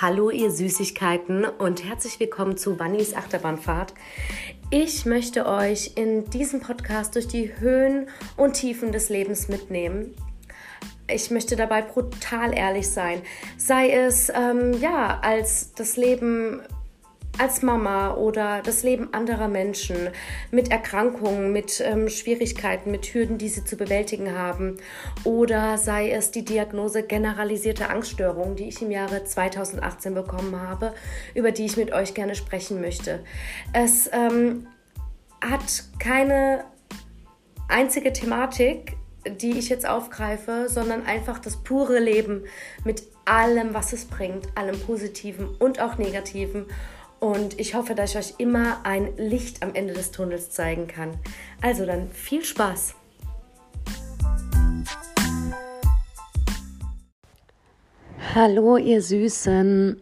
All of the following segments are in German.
Hallo ihr Süßigkeiten und herzlich willkommen zu Wannys Achterbahnfahrt. Ich möchte euch in diesem Podcast durch die Höhen und Tiefen des Lebens mitnehmen. Ich möchte dabei brutal ehrlich sein. Sei es ähm, ja als das Leben als Mama oder das Leben anderer Menschen mit Erkrankungen, mit ähm, Schwierigkeiten, mit Hürden, die sie zu bewältigen haben. Oder sei es die Diagnose generalisierte Angststörung, die ich im Jahre 2018 bekommen habe, über die ich mit euch gerne sprechen möchte. Es ähm, hat keine einzige Thematik, die ich jetzt aufgreife, sondern einfach das pure Leben mit allem, was es bringt, allem Positiven und auch Negativen. Und ich hoffe, dass ich euch immer ein Licht am Ende des Tunnels zeigen kann. Also dann viel Spaß! Hallo, ihr Süßen.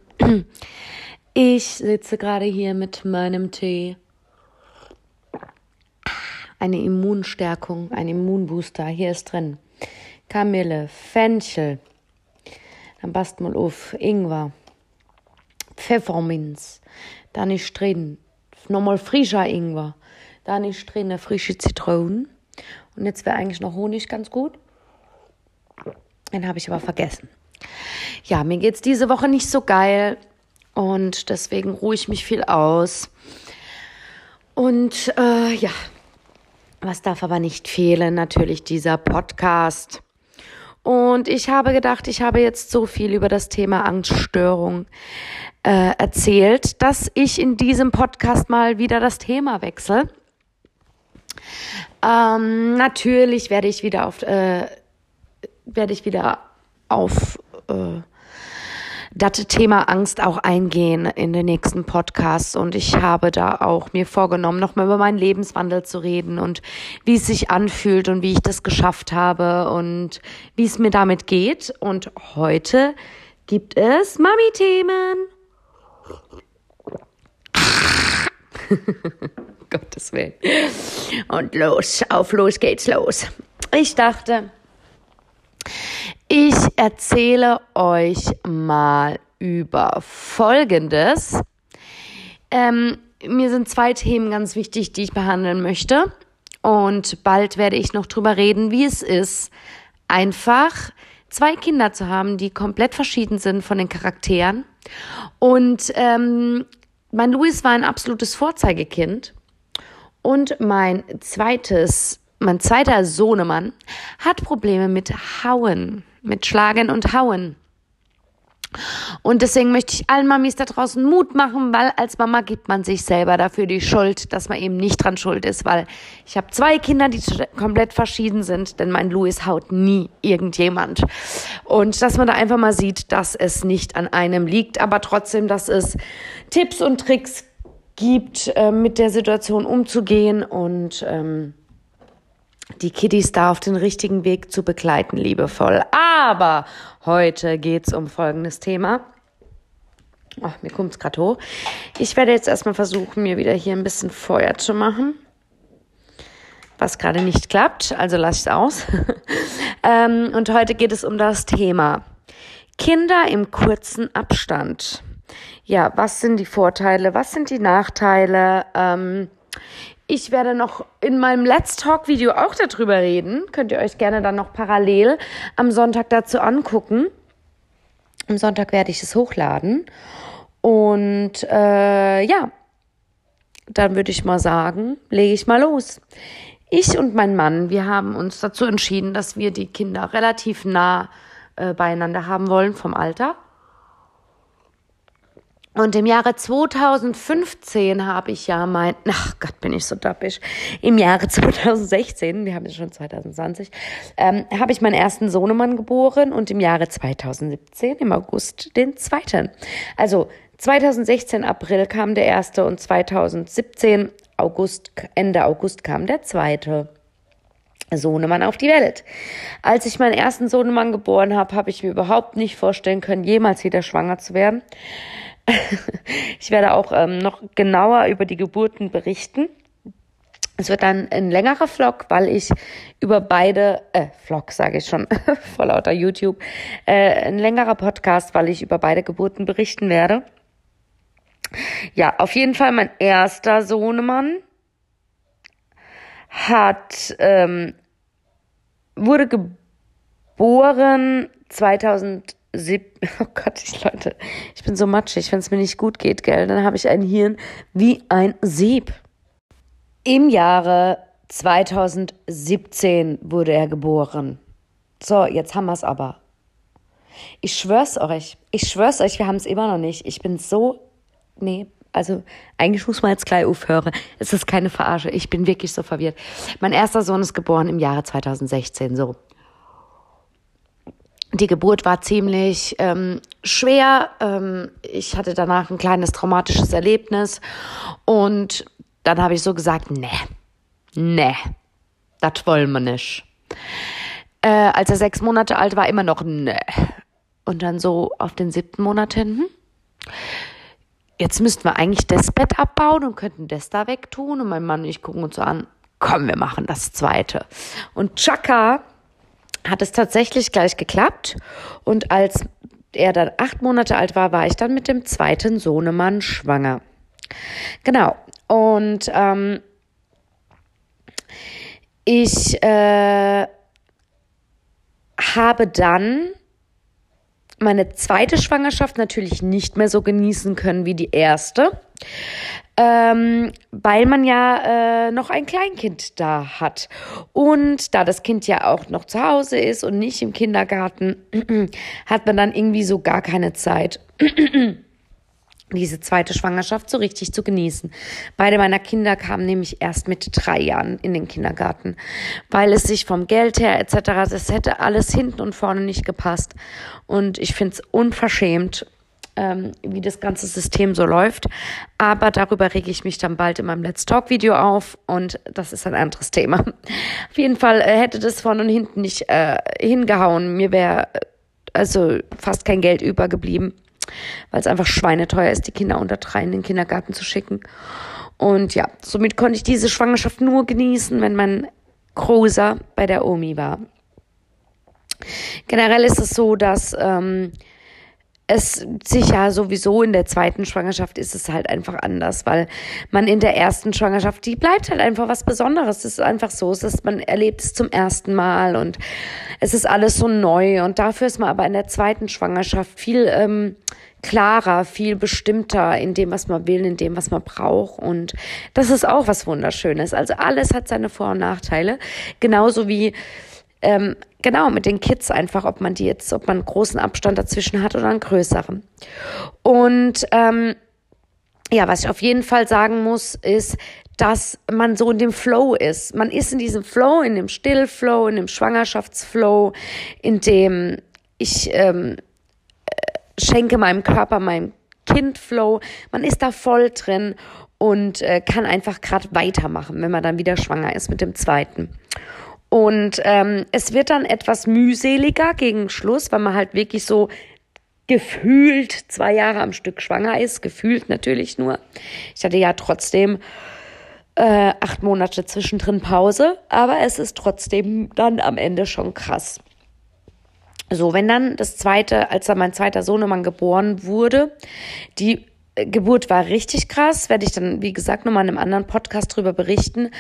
Ich sitze gerade hier mit meinem Tee. Eine Immunstärkung, ein Immunbooster. Hier ist drin Kamille, Fenchel. Dann passt mal auf Ingwer. Pfefferminz, dann ist drin nochmal frischer Ingwer, dann ist drin eine frische Zitrone und jetzt wäre eigentlich noch Honig ganz gut. Den habe ich aber vergessen. Ja, mir geht es diese Woche nicht so geil und deswegen ruhe ich mich viel aus. Und äh, ja, was darf aber nicht fehlen? Natürlich dieser Podcast. Und ich habe gedacht, ich habe jetzt so viel über das Thema Angststörung äh, erzählt, dass ich in diesem Podcast mal wieder das Thema wechsle. Ähm, natürlich werde ich wieder auf äh, werde ich wieder auf äh, das Thema Angst auch eingehen in den nächsten Podcasts und ich habe da auch mir vorgenommen, nochmal über meinen Lebenswandel zu reden und wie es sich anfühlt und wie ich das geschafft habe und wie es mir damit geht. Und heute gibt es Mami-Themen. Gottes Willen. Und los, auf los geht's los. Ich dachte, ich erzähle euch mal über Folgendes. Ähm, mir sind zwei Themen ganz wichtig, die ich behandeln möchte. Und bald werde ich noch drüber reden, wie es ist, einfach zwei Kinder zu haben, die komplett verschieden sind von den Charakteren. Und ähm, mein Luis war ein absolutes Vorzeigekind. Und mein zweites, mein zweiter Sohnemann hat Probleme mit Hauen, mit Schlagen und Hauen. Und deswegen möchte ich allen Mamis da draußen Mut machen, weil als Mama gibt man sich selber dafür die Schuld, dass man eben nicht dran schuld ist, weil ich habe zwei Kinder, die komplett verschieden sind, denn mein Louis haut nie irgendjemand. Und dass man da einfach mal sieht, dass es nicht an einem liegt, aber trotzdem, dass es Tipps und Tricks gibt, äh, mit der Situation umzugehen und ähm, die Kiddies da auf den richtigen Weg zu begleiten, liebevoll. Aber heute geht's um folgendes Thema. Ach, mir kommt's gerade hoch. Ich werde jetzt erstmal versuchen, mir wieder hier ein bisschen Feuer zu machen. Was gerade nicht klappt, also lasse ich es aus. ähm, und heute geht es um das Thema Kinder im kurzen Abstand. Ja, was sind die Vorteile? Was sind die Nachteile? Ähm, ich werde noch in meinem Let's Talk Video auch darüber reden. Könnt ihr euch gerne dann noch parallel am Sonntag dazu angucken. Am Sonntag werde ich es hochladen. Und äh, ja, dann würde ich mal sagen, lege ich mal los. Ich und mein Mann, wir haben uns dazu entschieden, dass wir die Kinder relativ nah äh, beieinander haben wollen vom Alter. Und im Jahre 2015 habe ich ja mein, ach Gott, bin ich so dappisch. Im Jahre 2016, wir haben jetzt schon 2020, ähm, habe ich meinen ersten Sohnemann geboren und im Jahre 2017, im August, den zweiten. Also 2016 April kam der erste und 2017 August, Ende August kam der zweite. Sohnemann auf die Welt. Als ich meinen ersten Sohnemann geboren habe, habe ich mir überhaupt nicht vorstellen können, jemals wieder schwanger zu werden. ich werde auch ähm, noch genauer über die Geburten berichten. Es wird dann ein längerer Vlog, weil ich über beide, äh, Vlog sage ich schon, vor lauter YouTube, äh, ein längerer Podcast, weil ich über beide Geburten berichten werde. Ja, auf jeden Fall mein erster Sohnemann hat, ähm, wurde geboren 2007, oh Gott, ich, Leute, ich bin so matschig, wenn es mir nicht gut geht, gell, dann habe ich ein Hirn wie ein Sieb. Im Jahre 2017 wurde er geboren. So, jetzt haben wir es aber. Ich schwör's euch, ich schwör's euch, wir haben es immer noch nicht. Ich bin so, nee, also eigentlich muss man jetzt gleich aufhören. Es ist keine Verarsche, ich bin wirklich so verwirrt. Mein erster Sohn ist geboren im Jahre 2016, so. Die Geburt war ziemlich ähm, schwer. Ähm, ich hatte danach ein kleines traumatisches Erlebnis und dann habe ich so gesagt, ne, ne, das wollen wir nicht. Äh, als er sechs Monate alt war, immer noch ne. Und dann so auf den siebten Monat hin, hm, jetzt müssten wir eigentlich das Bett abbauen und könnten das da wegtun. Und mein Mann und ich gucken uns so an, komm, wir machen das zweite. Und Chaka hat es tatsächlich gleich geklappt. Und als er dann acht Monate alt war, war ich dann mit dem zweiten Sohnemann schwanger. Genau. Und ähm, ich äh, habe dann meine zweite Schwangerschaft natürlich nicht mehr so genießen können wie die erste, ähm, weil man ja äh, noch ein Kleinkind da hat. Und da das Kind ja auch noch zu Hause ist und nicht im Kindergarten, hat man dann irgendwie so gar keine Zeit. diese zweite Schwangerschaft so richtig zu genießen. Beide meiner Kinder kamen nämlich erst mit drei Jahren in den Kindergarten, weil es sich vom Geld her etc., das hätte alles hinten und vorne nicht gepasst. Und ich finde es unverschämt, ähm, wie das ganze System so läuft. Aber darüber rege ich mich dann bald in meinem Let's Talk Video auf und das ist ein anderes Thema. Auf jeden Fall äh, hätte das vorne und hinten nicht äh, hingehauen. Mir wäre äh, also fast kein Geld übergeblieben weil es einfach schweineteuer ist, die Kinder unter drei in den Kindergarten zu schicken. Und ja, somit konnte ich diese Schwangerschaft nur genießen, wenn mein Großer bei der Omi war. Generell ist es so, dass ähm, es sich ja sowieso in der zweiten Schwangerschaft ist es halt einfach anders, weil man in der ersten Schwangerschaft, die bleibt halt einfach was Besonderes. Es ist einfach so, es ist, man erlebt es zum ersten Mal und es ist alles so neu und dafür ist man aber in der zweiten Schwangerschaft viel ähm, klarer, viel bestimmter in dem, was man will, in dem, was man braucht und das ist auch was Wunderschönes. Also alles hat seine Vor- und Nachteile, genauso wie ähm, genau, mit den Kids einfach, ob man die jetzt, ob man einen großen Abstand dazwischen hat oder einen größeren. Und ähm, ja, was ich auf jeden Fall sagen muss, ist, dass man so in dem Flow ist. Man ist in diesem Flow, in dem Stillflow, in dem Schwangerschaftsflow, in dem ich ähm, schenke meinem Körper, meinem Kind Flow. Man ist da voll drin und äh, kann einfach gerade weitermachen, wenn man dann wieder schwanger ist mit dem zweiten. Und ähm, es wird dann etwas mühseliger gegen Schluss, weil man halt wirklich so gefühlt zwei Jahre am Stück schwanger ist, gefühlt natürlich nur. Ich hatte ja trotzdem äh, acht Monate zwischendrin Pause, aber es ist trotzdem dann am Ende schon krass. So, wenn dann das zweite, als dann mein zweiter Sohnemann geboren wurde, die Geburt war richtig krass, werde ich dann, wie gesagt, nochmal in einem anderen Podcast drüber berichten.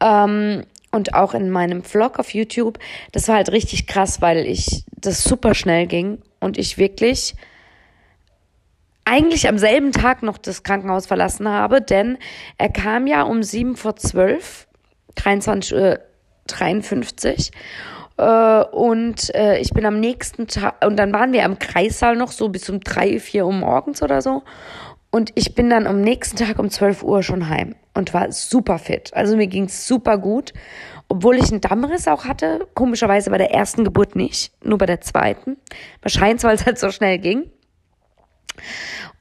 Ähm, und auch in meinem Vlog auf YouTube. Das war halt richtig krass, weil ich das super schnell ging und ich wirklich eigentlich am selben Tag noch das Krankenhaus verlassen habe, denn er kam ja um sieben vor zwölf, 23 Uhr 53 äh, und äh, ich bin am nächsten Tag, und dann waren wir am Kreissaal noch so bis um drei, vier Uhr morgens oder so. Und ich bin dann am nächsten Tag um 12 Uhr schon heim und war super fit. Also mir ging es super gut. Obwohl ich einen Dammriss auch hatte, komischerweise bei der ersten Geburt nicht, nur bei der zweiten. Wahrscheinlich, weil es halt so schnell ging.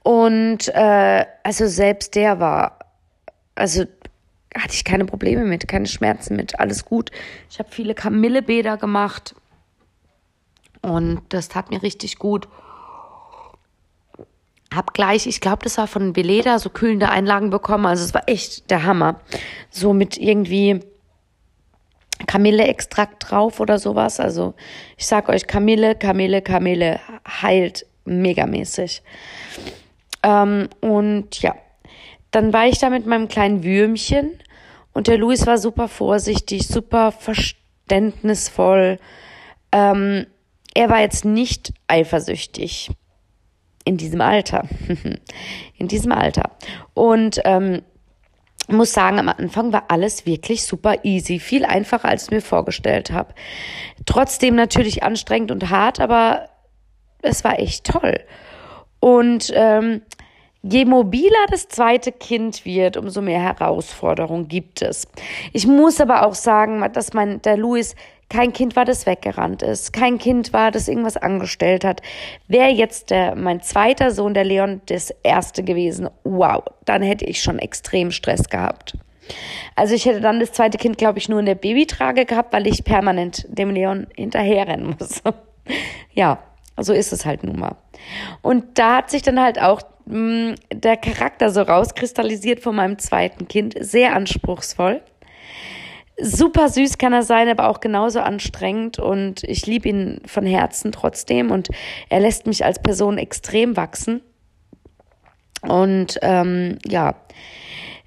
Und äh, also selbst der war, also hatte ich keine Probleme mit, keine Schmerzen mit, alles gut. Ich habe viele Kamillebäder gemacht und das tat mir richtig gut. Hab gleich, ich glaube, das war von Veleda, so kühlende Einlagen bekommen. Also es war echt der Hammer. So mit irgendwie Kamille-Extrakt drauf oder sowas. Also ich sag euch, Kamille, Kamille, Kamille heilt megamäßig. Ähm, und ja, dann war ich da mit meinem kleinen Würmchen und der Luis war super vorsichtig, super verständnisvoll. Ähm, er war jetzt nicht eifersüchtig in diesem Alter. in diesem Alter. Und ähm, muss sagen, am Anfang war alles wirklich super easy, viel einfacher, als ich mir vorgestellt habe. Trotzdem natürlich anstrengend und hart, aber es war echt toll. Und ähm, je mobiler das zweite Kind wird, umso mehr Herausforderungen gibt es. Ich muss aber auch sagen, dass mein der Louis kein Kind war, das weggerannt ist. Kein Kind war, das irgendwas angestellt hat. Wäre jetzt der, mein zweiter Sohn, der Leon, das erste gewesen, wow, dann hätte ich schon extrem Stress gehabt. Also ich hätte dann das zweite Kind, glaube ich, nur in der Babytrage gehabt, weil ich permanent dem Leon hinterherrennen muss. ja, so ist es halt nun mal. Und da hat sich dann halt auch mh, mm, der Charakter so rauskristallisiert von meinem zweiten Kind. Sehr anspruchsvoll. Super süß kann er sein, aber auch genauso anstrengend und ich liebe ihn von Herzen trotzdem und er lässt mich als Person extrem wachsen. Und ähm, ja,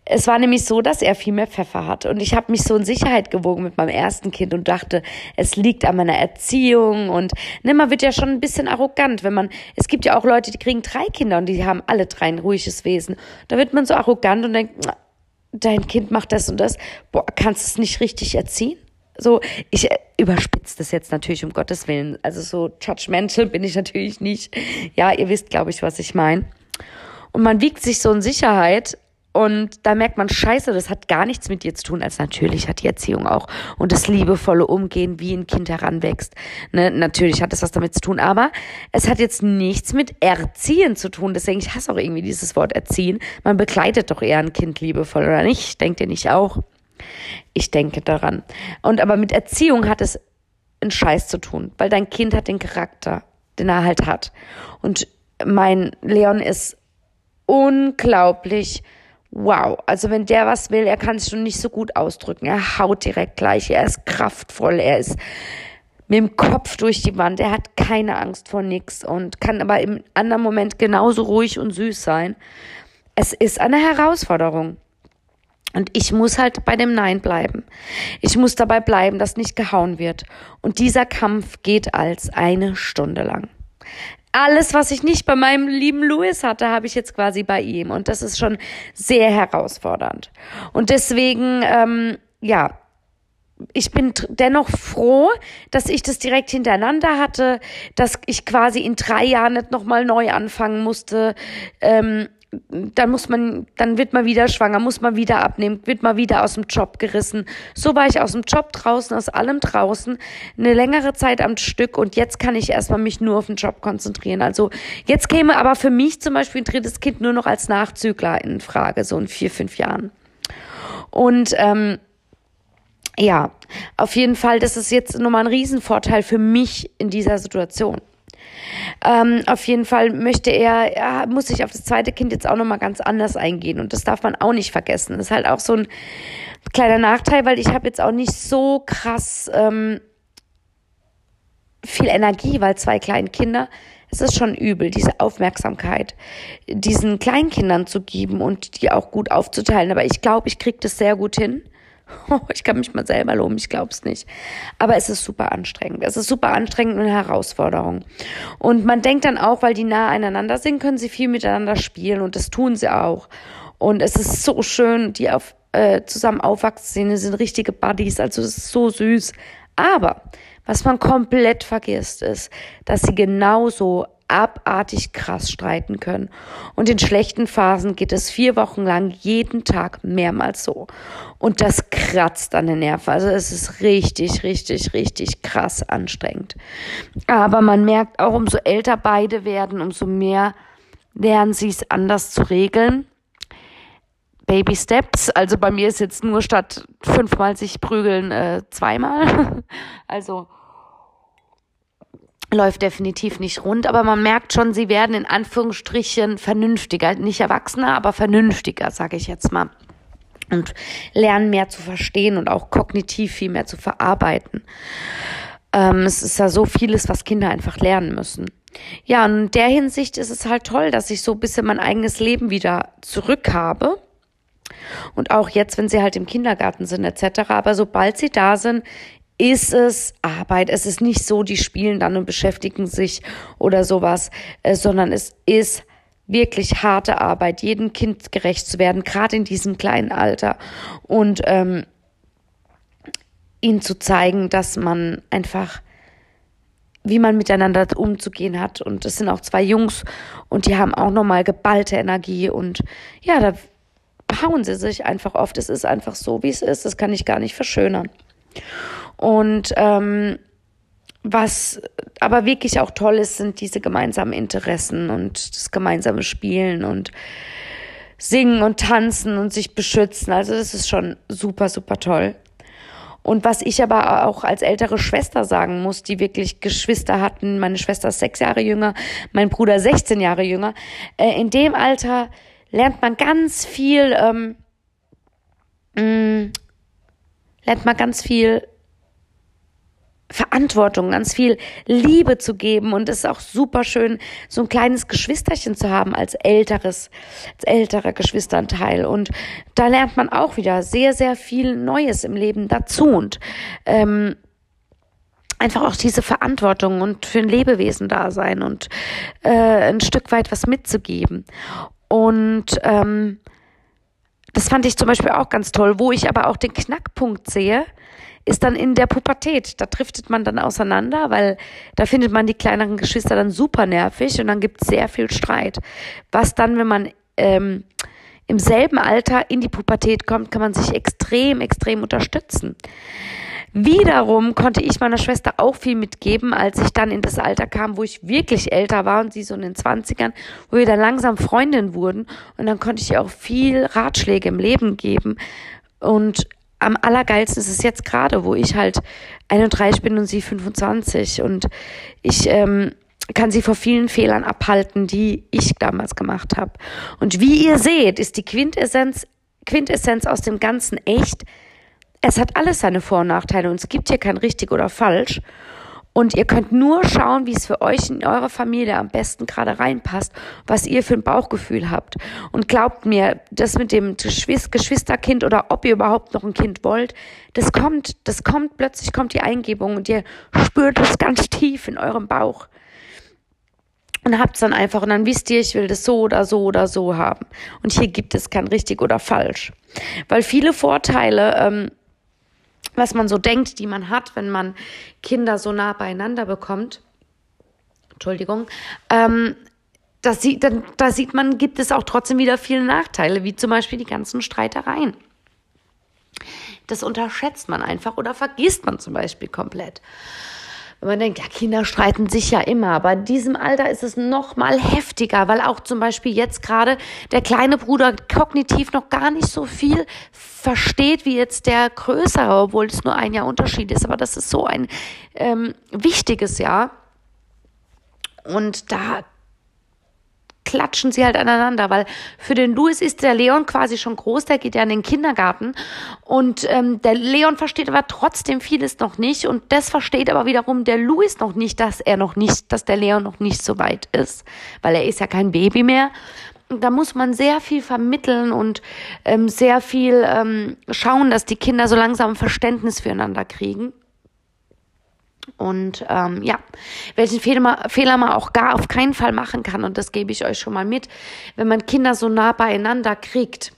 es war nämlich so, dass er viel mehr Pfeffer hat. Und ich habe mich so in Sicherheit gewogen mit meinem ersten Kind und dachte, es liegt an meiner Erziehung. Und ne, man wird ja schon ein bisschen arrogant, wenn man, es gibt ja auch Leute, die kriegen drei Kinder und die haben alle drei ein ruhiges Wesen. Da wird man so arrogant und denkt, dein Kind macht das und das, boah, kannst du es nicht richtig erziehen? So, ich äh, überspitze das jetzt natürlich um Gottes Willen. Also so judgmental bin ich natürlich nicht. Ja, ihr wisst, glaube ich, was ich meine. Und man wiegt sich so in Sicherheit und da merkt man, scheiße, das hat gar nichts mit dir zu tun, als natürlich hat die Erziehung auch. Und das liebevolle Umgehen, wie ein Kind heranwächst. Ne, natürlich hat es was damit zu tun, aber es hat jetzt nichts mit Erziehen zu tun. Deswegen, ich hasse auch irgendwie dieses Wort Erziehen. Man begleitet doch eher ein Kind liebevoll, oder nicht? Denkt ihr nicht auch? Ich denke daran. Und aber mit Erziehung hat es einen Scheiß zu tun, weil dein Kind hat den Charakter, den er halt hat. Und mein Leon ist unglaublich wow, also wenn der was will, er kann es schon nicht so gut ausdrücken. Er haut direkt gleich, er ist kraftvoll, er ist mit dem Kopf durch die Wand, er hat keine Angst vor nix und kann aber im anderen Moment genauso ruhig und süß sein. Es ist eine Herausforderung. Und ich muss halt bei dem Nein bleiben. Ich muss dabei bleiben, dass nicht gehauen wird. Und dieser Kampf geht als eine Stunde lang alles, was ich nicht bei meinem lieben Louis hatte, habe ich jetzt quasi bei ihm. Und das ist schon sehr herausfordernd. Und deswegen, ähm, ja, ich bin dennoch froh, dass ich das direkt hintereinander hatte, dass ich quasi in drei Jahren nicht nochmal neu anfangen musste. Ähm, dann muss man, dann wird man wieder schwanger, muss man wieder abnehmen, wird man wieder aus dem Job gerissen. So war ich aus dem Job draußen, aus allem draußen, eine längere Zeit am Stück und jetzt kann ich erstmal mich nur auf den Job konzentrieren. Also jetzt käme aber für mich zum Beispiel ein drittes Kind nur noch als Nachzügler in Frage, so in vier, fünf Jahren. Und ähm, ja, auf jeden Fall, das ist jetzt nochmal ein Riesenvorteil für mich in dieser Situation. Ähm, auf jeden Fall möchte er, er muss sich auf das zweite Kind jetzt auch nochmal ganz anders eingehen und das darf man auch nicht vergessen. Das ist halt auch so ein kleiner Nachteil, weil ich habe jetzt auch nicht so krass ähm, viel Energie, weil zwei kleine Kinder, es ist schon übel, diese Aufmerksamkeit diesen Kleinkindern zu geben und die auch gut aufzuteilen. Aber ich glaube, ich kriege das sehr gut hin. ich kann mich mal selber loben, ich glaube es nicht. Aber es ist super anstrengend. Es ist super anstrengend und eine Herausforderung. Und man denkt dann auch, weil die nah aneinander sind, können sie viel miteinander spielen und das tun sie auch. Und es ist so schön, die auf, äh, zusammen aufwachsen sind richtige Buddies, also es ist so süß. Aber was man komplett vergisst, ist, dass sie genauso abartig krass streiten können. Und in schlechten Phasen geht es vier Wochen lang jeden Tag mehrmals so. Und das kratzt an den Nerven. Also es ist richtig, richtig, richtig krass anstrengend. Aber man merkt auch, umso älter beide werden, umso mehr lernen sie es anders zu regeln. Baby Steps, also bei mir ist jetzt nur statt fünfmal sich prügeln äh, zweimal. also läuft definitiv nicht rund, aber man merkt schon, sie werden in Anführungsstrichen vernünftiger, nicht erwachsener, aber vernünftiger, sage ich jetzt mal. Und lernen mehr zu verstehen und auch kognitiv viel mehr zu verarbeiten. Ähm, es ist ja so vieles, was Kinder einfach lernen müssen. Ja, und in der Hinsicht ist es halt toll, dass ich so ein bisschen mein eigenes Leben wieder zurück habe. Und auch jetzt, wenn sie halt im Kindergarten sind etc. Aber sobald sie da sind, ist es Arbeit. Es ist nicht so, die spielen dann und beschäftigen sich oder sowas, äh, sondern es ist wirklich harte Arbeit, jedem Kind gerecht zu werden, gerade in diesem kleinen Alter. Und ähm, ihnen zu zeigen, dass man einfach, wie man miteinander umzugehen hat. Und es sind auch zwei Jungs und die haben auch nochmal geballte Energie und ja, da hauen sie sich einfach oft. Es ist einfach so, wie es ist. Das kann ich gar nicht verschönern. Und ähm, was aber wirklich auch toll ist, sind diese gemeinsamen Interessen und das gemeinsame Spielen und singen und tanzen und sich beschützen. Also das ist schon super, super toll. Und was ich aber auch als ältere Schwester sagen muss, die wirklich Geschwister hatten, meine Schwester ist sechs Jahre jünger, mein Bruder 16 Jahre jünger, äh, in dem Alter lernt man ganz viel, ähm, mh, mm, lernt man ganz viel Verantwortung, ganz viel Liebe zu geben. Und es ist auch super schön, so ein kleines Geschwisterchen zu haben als älteres, als älterer Geschwisterteil. Und da lernt man auch wieder sehr, sehr viel Neues im Leben dazu. Und ähm, einfach auch diese Verantwortung und für ein Lebewesen da sein und äh, ein Stück weit was mitzugeben. Und ähm, das fand ich zum Beispiel auch ganz toll, wo ich aber auch den Knackpunkt sehe, ist dann in der Pubertät. Da driftet man dann auseinander, weil da findet man die kleineren Geschwister dann super nervig und dann gibt es sehr viel Streit. Was dann, wenn man ähm, im selben Alter in die Pubertät kommt, kann man sich extrem, extrem unterstützen. Wiederum konnte ich meiner Schwester auch viel mitgeben, als ich dann in das Alter kam, wo ich wirklich älter war und sie so in den Zwanzigern, wo wir dann langsam Freundin wurden und dann konnte ich ihr auch viel Ratschläge im Leben geben und am allergeilsten ist es jetzt gerade, wo ich halt 31 bin und sie 25 und ich ähm, kann sie vor vielen Fehlern abhalten, die ich damals gemacht habe. Und wie ihr seht, ist die Quintessenz, Quintessenz aus dem Ganzen echt. Es hat alles seine Vor- und Nachteile und es gibt hier kein richtig oder falsch. Und ihr könnt nur schauen, wie es für euch in eure Familie am besten gerade reinpasst, was ihr für ein Bauchgefühl habt. Und glaubt mir, das mit dem Geschwisterkind oder ob ihr überhaupt noch ein Kind wollt, das kommt, das kommt, plötzlich kommt die Eingebung und ihr spürt es ganz tief in eurem Bauch. Und habt es dann einfach und dann wisst ihr, ich will das so oder so oder so haben. Und hier gibt es kein richtig oder falsch. Weil viele Vorteile, ähm, was man so denkt, die man hat, wenn man Kinder so nah beieinander bekommt. Entschuldigung. Ähm, das sieht, dann, da sieht man, gibt es auch trotzdem wieder viele Nachteile, wie zum Beispiel die ganzen Streitereien. Das unterschätzt man einfach oder vergisst man zum Beispiel komplett. Wenn man denkt, ja, Kinder streiten sich ja immer, aber in diesem Alter ist es noch mal heftiger, weil auch zum Beispiel jetzt gerade der kleine Bruder kognitiv noch gar nicht so viel versteht wie jetzt der größere, obwohl es nur ein Jahr Unterschied ist. Aber das ist so ein ähm, wichtiges Jahr. Und da klatschen sie halt aneinander, weil für den Louis ist der Leon quasi schon groß, der geht ja in den Kindergarten und ähm, der Leon versteht aber trotzdem vieles noch nicht und das versteht aber wiederum der Louis noch nicht, dass er noch nicht, dass der Leon noch nicht so weit ist, weil er ist ja kein Baby mehr. Da muss man sehr viel vermitteln und ähm, sehr viel ähm, schauen, dass die Kinder so langsam Verständnis füreinander kriegen. Und ähm, ja, welchen Fehler man, Fehler man auch gar auf keinen Fall machen kann, und das gebe ich euch schon mal mit, wenn man Kinder so nah beieinander kriegt.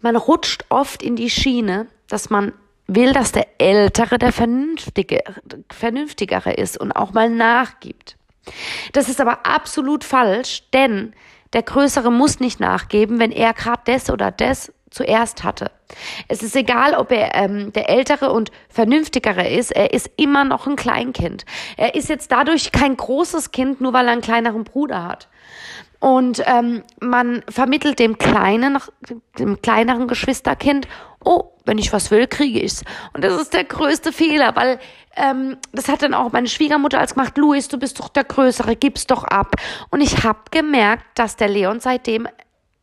Man rutscht oft in die Schiene, dass man will, dass der Ältere der Vernünftige, Vernünftigere ist und auch mal nachgibt. Das ist aber absolut falsch, denn der Größere muss nicht nachgeben, wenn er gerade das oder das zuerst hatte. Es ist egal, ob er ähm, der ältere und vernünftigere ist, er ist immer noch ein Kleinkind. Er ist jetzt dadurch kein großes Kind, nur weil er einen kleineren Bruder hat. Und ähm, man vermittelt dem kleinen, dem kleineren Geschwisterkind, oh, wenn ich was will, kriege ich's. Und das ist der größte Fehler, weil ähm, das hat dann auch meine Schwiegermutter als gemacht, Luis, du bist doch der Größere, gib's doch ab. Und ich habe gemerkt, dass der Leon seitdem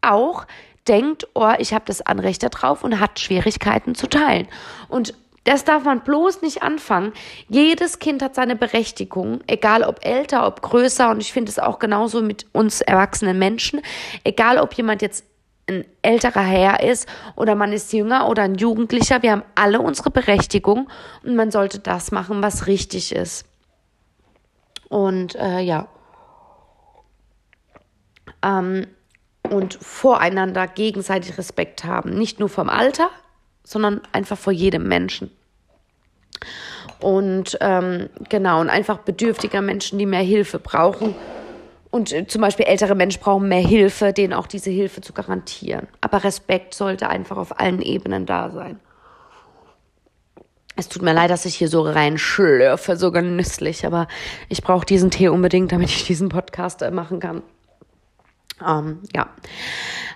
auch denkt, oh, ich habe das Anrecht darauf und hat Schwierigkeiten zu teilen. Und das darf man bloß nicht anfangen. Jedes Kind hat seine Berechtigung, egal ob älter, ob größer. Und ich finde es auch genauso mit uns erwachsenen Menschen. Egal ob jemand jetzt ein älterer Herr ist oder man ist jünger oder ein Jugendlicher. Wir haben alle unsere Berechtigung und man sollte das machen, was richtig ist. Und äh, ja. Ähm, und voreinander gegenseitig Respekt haben. Nicht nur vom Alter, sondern einfach vor jedem Menschen. Und ähm, genau, und einfach bedürftiger Menschen, die mehr Hilfe brauchen. Und äh, zum Beispiel ältere Menschen brauchen mehr Hilfe, denen auch diese Hilfe zu garantieren. Aber Respekt sollte einfach auf allen Ebenen da sein. Es tut mir leid, dass ich hier so reinschlürfe, so genüsslich, aber ich brauche diesen Tee unbedingt, damit ich diesen Podcast äh, machen kann. Ähm, ja.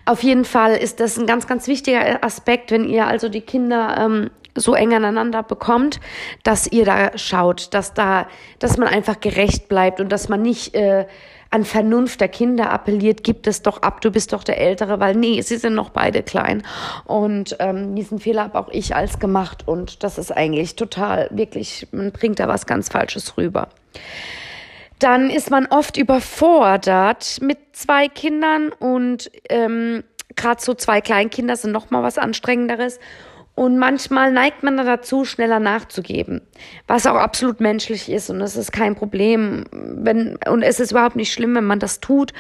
Auf jeden Fall ist das ein ganz, ganz wichtiger Aspekt, wenn ihr also die Kinder ähm, so eng aneinander bekommt, dass ihr da schaut, dass da, dass man einfach gerecht bleibt und dass man nicht äh, an Vernunft der Kinder appelliert, gibt es doch ab, du bist doch der Ältere, weil nee, sie sind noch beide klein. Und ähm, diesen Fehler habe auch ich als gemacht und das ist eigentlich total, wirklich, man bringt da was ganz Falsches rüber dann ist man oft überfordert mit zwei Kindern und ähm, gerade so zwei Kleinkinder sind noch mal was anstrengenderes und manchmal neigt man dazu, schneller nachzugeben, was auch absolut menschlich ist und es ist kein Problem, wenn und es ist überhaupt nicht schlimm, wenn man das tut.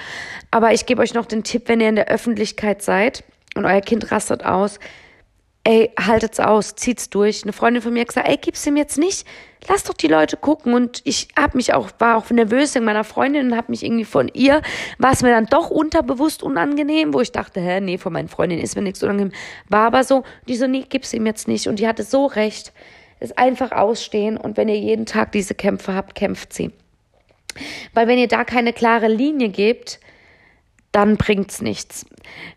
Aber ich gebe euch noch den Tipp, wenn ihr in der Öffentlichkeit seid und euer Kind rastet aus, ey, haltet's aus, zieht's durch. Eine Freundin von mir hat gesagt, ey, gib's ihm jetzt nicht. Lass doch die Leute gucken. Und ich hab mich auch, war auch nervös wegen meiner Freundin und hab mich irgendwie von ihr, war es mir dann doch unterbewusst unangenehm, wo ich dachte, hä, nee, von meinen Freundinnen ist mir nichts unangenehm. War aber so, die so, nee, gib's ihm jetzt nicht. Und die hatte so recht. Es einfach ausstehen und wenn ihr jeden Tag diese Kämpfe habt, kämpft sie. Weil wenn ihr da keine klare Linie gebt, dann bringt's nichts.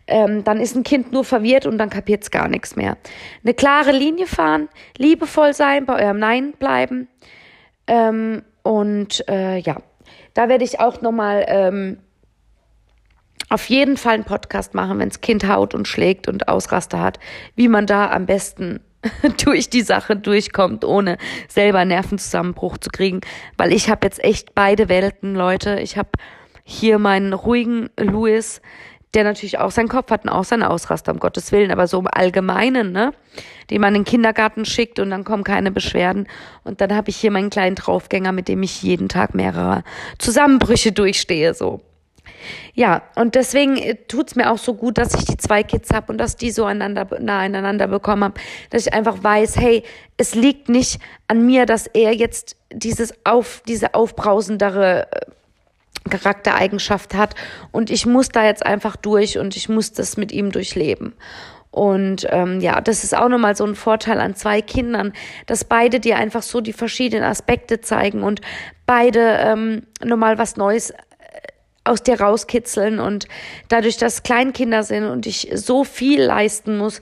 Ähm, dann ist ein Kind nur verwirrt und dann kapiert's gar nichts mehr. Eine klare Linie fahren, liebevoll sein, bei eurem Nein bleiben. Ähm, und äh, ja, da werde ich auch nochmal ähm, auf jeden Fall einen Podcast machen, wenns Kind haut und schlägt und Ausraster hat, wie man da am besten durch die Sache durchkommt, ohne selber Nervenzusammenbruch zu kriegen. Weil ich habe jetzt echt beide Welten, Leute. Ich habe hier meinen ruhigen Louis, der natürlich auch seinen Kopf hat und auch seine Ausraster, um Gottes Willen, aber so im Allgemeinen, ne, den man in den Kindergarten schickt und dann kommen keine Beschwerden. Und dann habe ich hier meinen kleinen Draufgänger, mit dem ich jeden Tag mehrere Zusammenbrüche durchstehe, so. Ja, und deswegen äh, tut's mir auch so gut, dass ich die zwei Kids habe und dass die so einander, nah aneinander bekommen haben, dass ich einfach weiß, hey, es liegt nicht an mir, dass er jetzt dieses auf, diese aufbrausendere äh, Charaktereigenschaft hat und ich muss da jetzt einfach durch und ich muss das mit ihm durchleben. Und ähm, ja, das ist auch nochmal so ein Vorteil an zwei Kindern, dass beide dir einfach so die verschiedenen Aspekte zeigen und beide ähm, nochmal was Neues äh, aus dir rauskitzeln und dadurch, dass Kleinkinder sind und ich so viel leisten muss,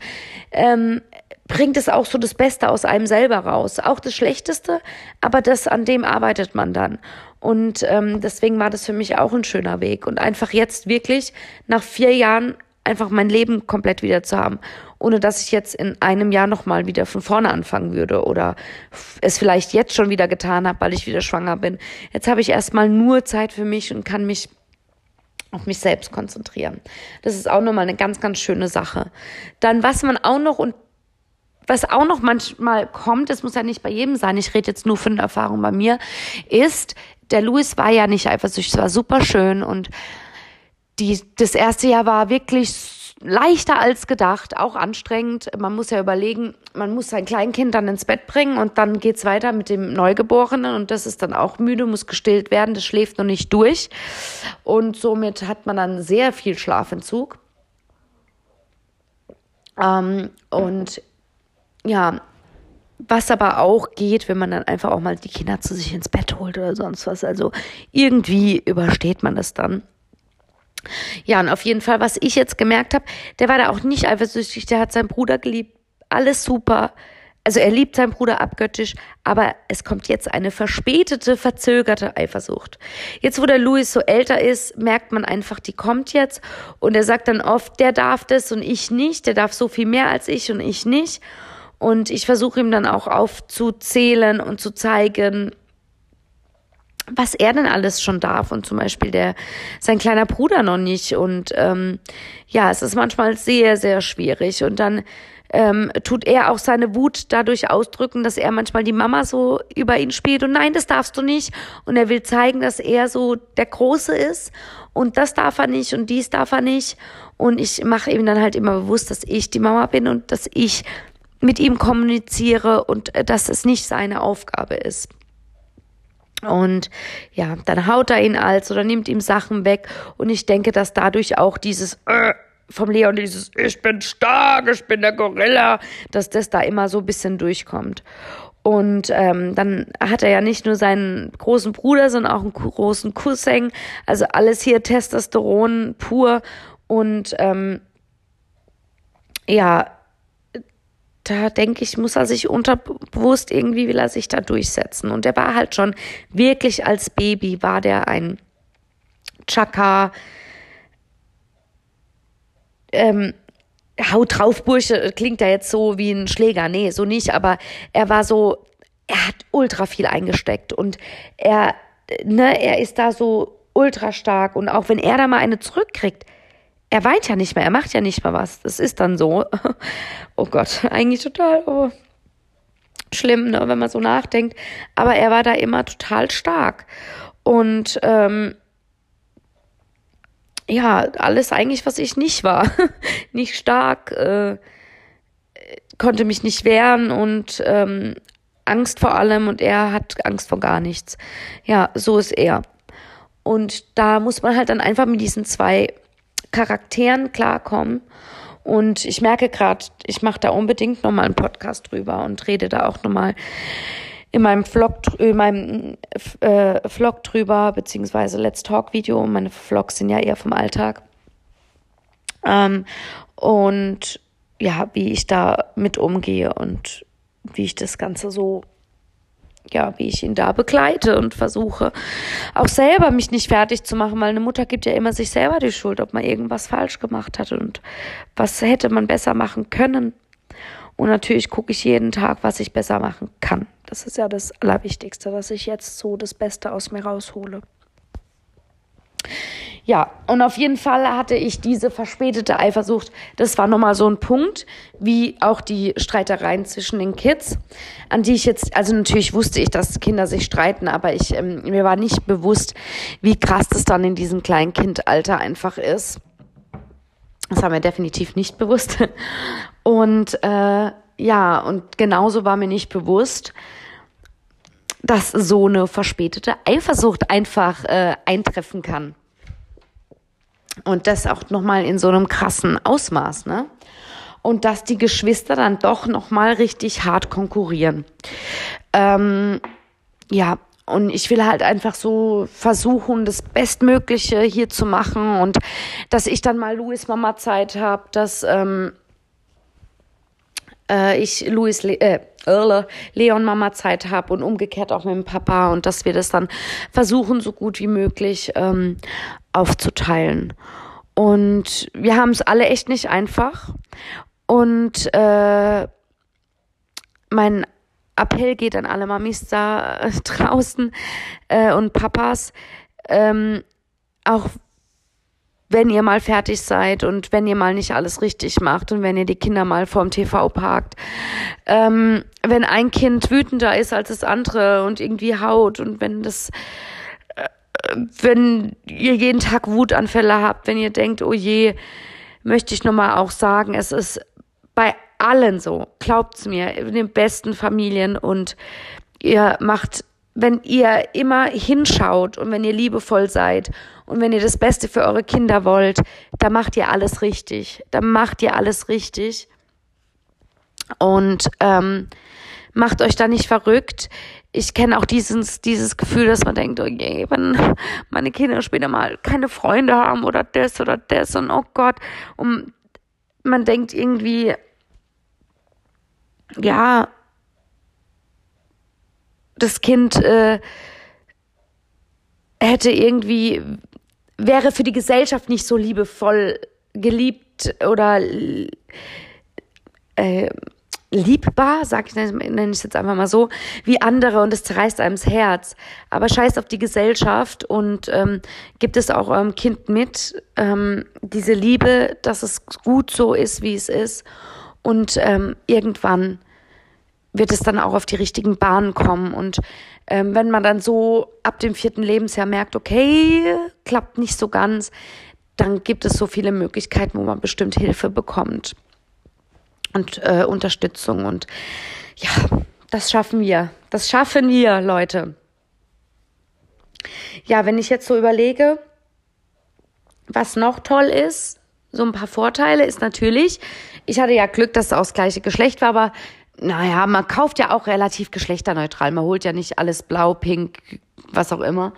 ähm, bringt es auch so das Beste aus einem selber raus. Auch das Schlechteste, aber das, an dem arbeitet man dann. Und ähm, deswegen war das für mich auch ein schöner Weg. Und einfach jetzt wirklich nach vier Jahren einfach mein Leben komplett wieder zu haben, ohne dass ich jetzt in einem Jahr nochmal wieder von vorne anfangen würde oder es vielleicht jetzt schon wieder getan habe, weil ich wieder schwanger bin. Jetzt habe ich erstmal nur Zeit für mich und kann mich auf mich selbst konzentrieren. Das ist auch nochmal eine ganz, ganz schöne Sache. Dann, was man auch noch und was auch noch manchmal kommt, das muss ja nicht bei jedem sein, ich rede jetzt nur von der Erfahrung bei mir, ist, der Louis war ja nicht eifersüchtig, es war super schön und die, das erste Jahr war wirklich leichter als gedacht, auch anstrengend. Man muss ja überlegen, man muss sein Kleinkind dann ins Bett bringen und dann geht's weiter mit dem Neugeborenen und das ist dann auch müde, muss gestillt werden, das schläft noch nicht durch und somit hat man dann sehr viel Schlafentzug. Ähm, und ja, was aber auch geht, wenn man dann einfach auch mal die Kinder zu sich ins Bett holt oder sonst was. Also irgendwie übersteht man das dann. Ja, und auf jeden Fall, was ich jetzt gemerkt habe, der war da auch nicht eifersüchtig, der hat seinen Bruder geliebt, alles super. Also er liebt seinen Bruder abgöttisch, aber es kommt jetzt eine verspätete, verzögerte Eifersucht. Jetzt, wo der Louis so älter ist, merkt man einfach, die kommt jetzt und er sagt dann oft, der darf das und ich nicht, der darf so viel mehr als ich und ich nicht. Und ich versuche ihm dann auch aufzuzählen und zu zeigen, was er denn alles schon darf und zum Beispiel der sein kleiner Bruder noch nicht und ähm, ja es ist manchmal sehr sehr schwierig und dann ähm, tut er auch seine Wut dadurch ausdrücken, dass er manchmal die Mama so über ihn spielt und nein, das darfst du nicht. Und er will zeigen, dass er so der Große ist und das darf er nicht und dies darf er nicht. Und ich mache ihm dann halt immer bewusst, dass ich die Mama bin und dass ich mit ihm kommuniziere und äh, dass es nicht seine Aufgabe ist. Und ja, dann haut er ihn als oder nimmt ihm Sachen weg. Und ich denke, dass dadurch auch dieses äh, vom Leon, dieses Ich bin stark, ich bin der Gorilla, dass das da immer so ein bisschen durchkommt. Und ähm, dann hat er ja nicht nur seinen großen Bruder, sondern auch einen großen Cousin. Also alles hier Testosteron pur. Und ähm, ja, da denke ich, muss er sich unterbewusst irgendwie will er sich da durchsetzen. Und er war halt schon wirklich als Baby war der ein Chaka, ähm, Haut drauf, Bursche, klingt ja jetzt so wie ein Schläger. Nee, so nicht, aber er war so, er hat ultra viel eingesteckt und er, ne, er ist da so ultra stark und auch wenn er da mal eine zurückkriegt, er weint ja nicht mehr, er macht ja nicht mehr was. Das ist dann so. Oh Gott, eigentlich total oh, schlimm, ne, wenn man so nachdenkt. Aber er war da immer total stark. Und ähm, ja, alles eigentlich, was ich nicht war. nicht stark, äh, konnte mich nicht wehren und ähm, Angst vor allem und er hat Angst vor gar nichts. Ja, so ist er. Und da muss man halt dann einfach mit diesen zwei Charakteren klarkommen. Und ich merke gerade, ich mache da unbedingt nochmal einen Podcast drüber und rede da auch nochmal in meinem Vlog, in meinem äh, Vlog drüber, beziehungsweise Let's Talk Video. Meine Vlogs sind ja eher vom Alltag. Ähm, und ja, wie ich da mit umgehe und wie ich das Ganze so ja, wie ich ihn da begleite und versuche auch selber mich nicht fertig zu machen, weil eine Mutter gibt ja immer sich selber die Schuld, ob man irgendwas falsch gemacht hat und was hätte man besser machen können. Und natürlich gucke ich jeden Tag, was ich besser machen kann. Das ist ja das Allerwichtigste, dass ich jetzt so das Beste aus mir raushole. Ja, und auf jeden Fall hatte ich diese verspätete Eifersucht. Das war nochmal so ein Punkt, wie auch die Streitereien zwischen den Kids, an die ich jetzt, also natürlich wusste ich, dass Kinder sich streiten, aber ich, ähm, mir war nicht bewusst, wie krass das dann in diesem Kleinkindalter einfach ist. Das war mir definitiv nicht bewusst. Und äh, ja, und genauso war mir nicht bewusst, dass so eine verspätete Eifersucht einfach äh, eintreffen kann. Und das auch nochmal in so einem krassen Ausmaß, ne? Und dass die Geschwister dann doch nochmal richtig hart konkurrieren. Ähm, ja, und ich will halt einfach so versuchen, das Bestmögliche hier zu machen und dass ich dann mal Louis Mama Zeit habe, dass ähm, äh, ich Louis Le äh, Leon Mama Zeit habe und umgekehrt auch mit dem Papa und dass wir das dann versuchen, so gut wie möglich ähm, aufzuteilen. Und wir haben es alle echt nicht einfach. Und äh, mein Appell geht an alle Mamis da draußen äh, und Papas. Ähm, auch wenn ihr mal fertig seid und wenn ihr mal nicht alles richtig macht und wenn ihr die Kinder mal vorm TV parkt. Ähm, wenn ein Kind wütender ist als das andere und irgendwie haut und wenn das, äh, wenn ihr jeden Tag Wutanfälle habt, wenn ihr denkt, oh je, möchte ich nochmal auch sagen, es ist bei allen so, glaubt's mir, in den besten Familien und ihr macht wenn ihr immer hinschaut und wenn ihr liebevoll seid und wenn ihr das Beste für eure Kinder wollt, dann macht ihr alles richtig. Dann macht ihr alles richtig. Und ähm, macht euch da nicht verrückt. Ich kenne auch dieses, dieses Gefühl, dass man denkt, oh je, wenn meine Kinder später mal keine Freunde haben oder das oder das und oh Gott. Und man denkt irgendwie, ja, das Kind äh, hätte irgendwie, wäre für die Gesellschaft nicht so liebevoll geliebt oder äh, liebbar, sag ich, nenne ich es jetzt einfach mal so, wie andere und es zerreißt einem das Herz. Aber scheiß auf die Gesellschaft und ähm, gibt es auch eurem Kind mit ähm, diese Liebe, dass es gut so ist, wie es ist. Und ähm, irgendwann wird es dann auch auf die richtigen Bahnen kommen. Und ähm, wenn man dann so ab dem vierten Lebensjahr merkt, okay, klappt nicht so ganz, dann gibt es so viele Möglichkeiten, wo man bestimmt Hilfe bekommt und äh, Unterstützung. Und ja, das schaffen wir. Das schaffen wir, Leute. Ja, wenn ich jetzt so überlege, was noch toll ist, so ein paar Vorteile ist natürlich, ich hatte ja Glück, dass es das gleiche Geschlecht war, aber naja, man kauft ja auch relativ geschlechterneutral. Man holt ja nicht alles blau, pink, was auch immer.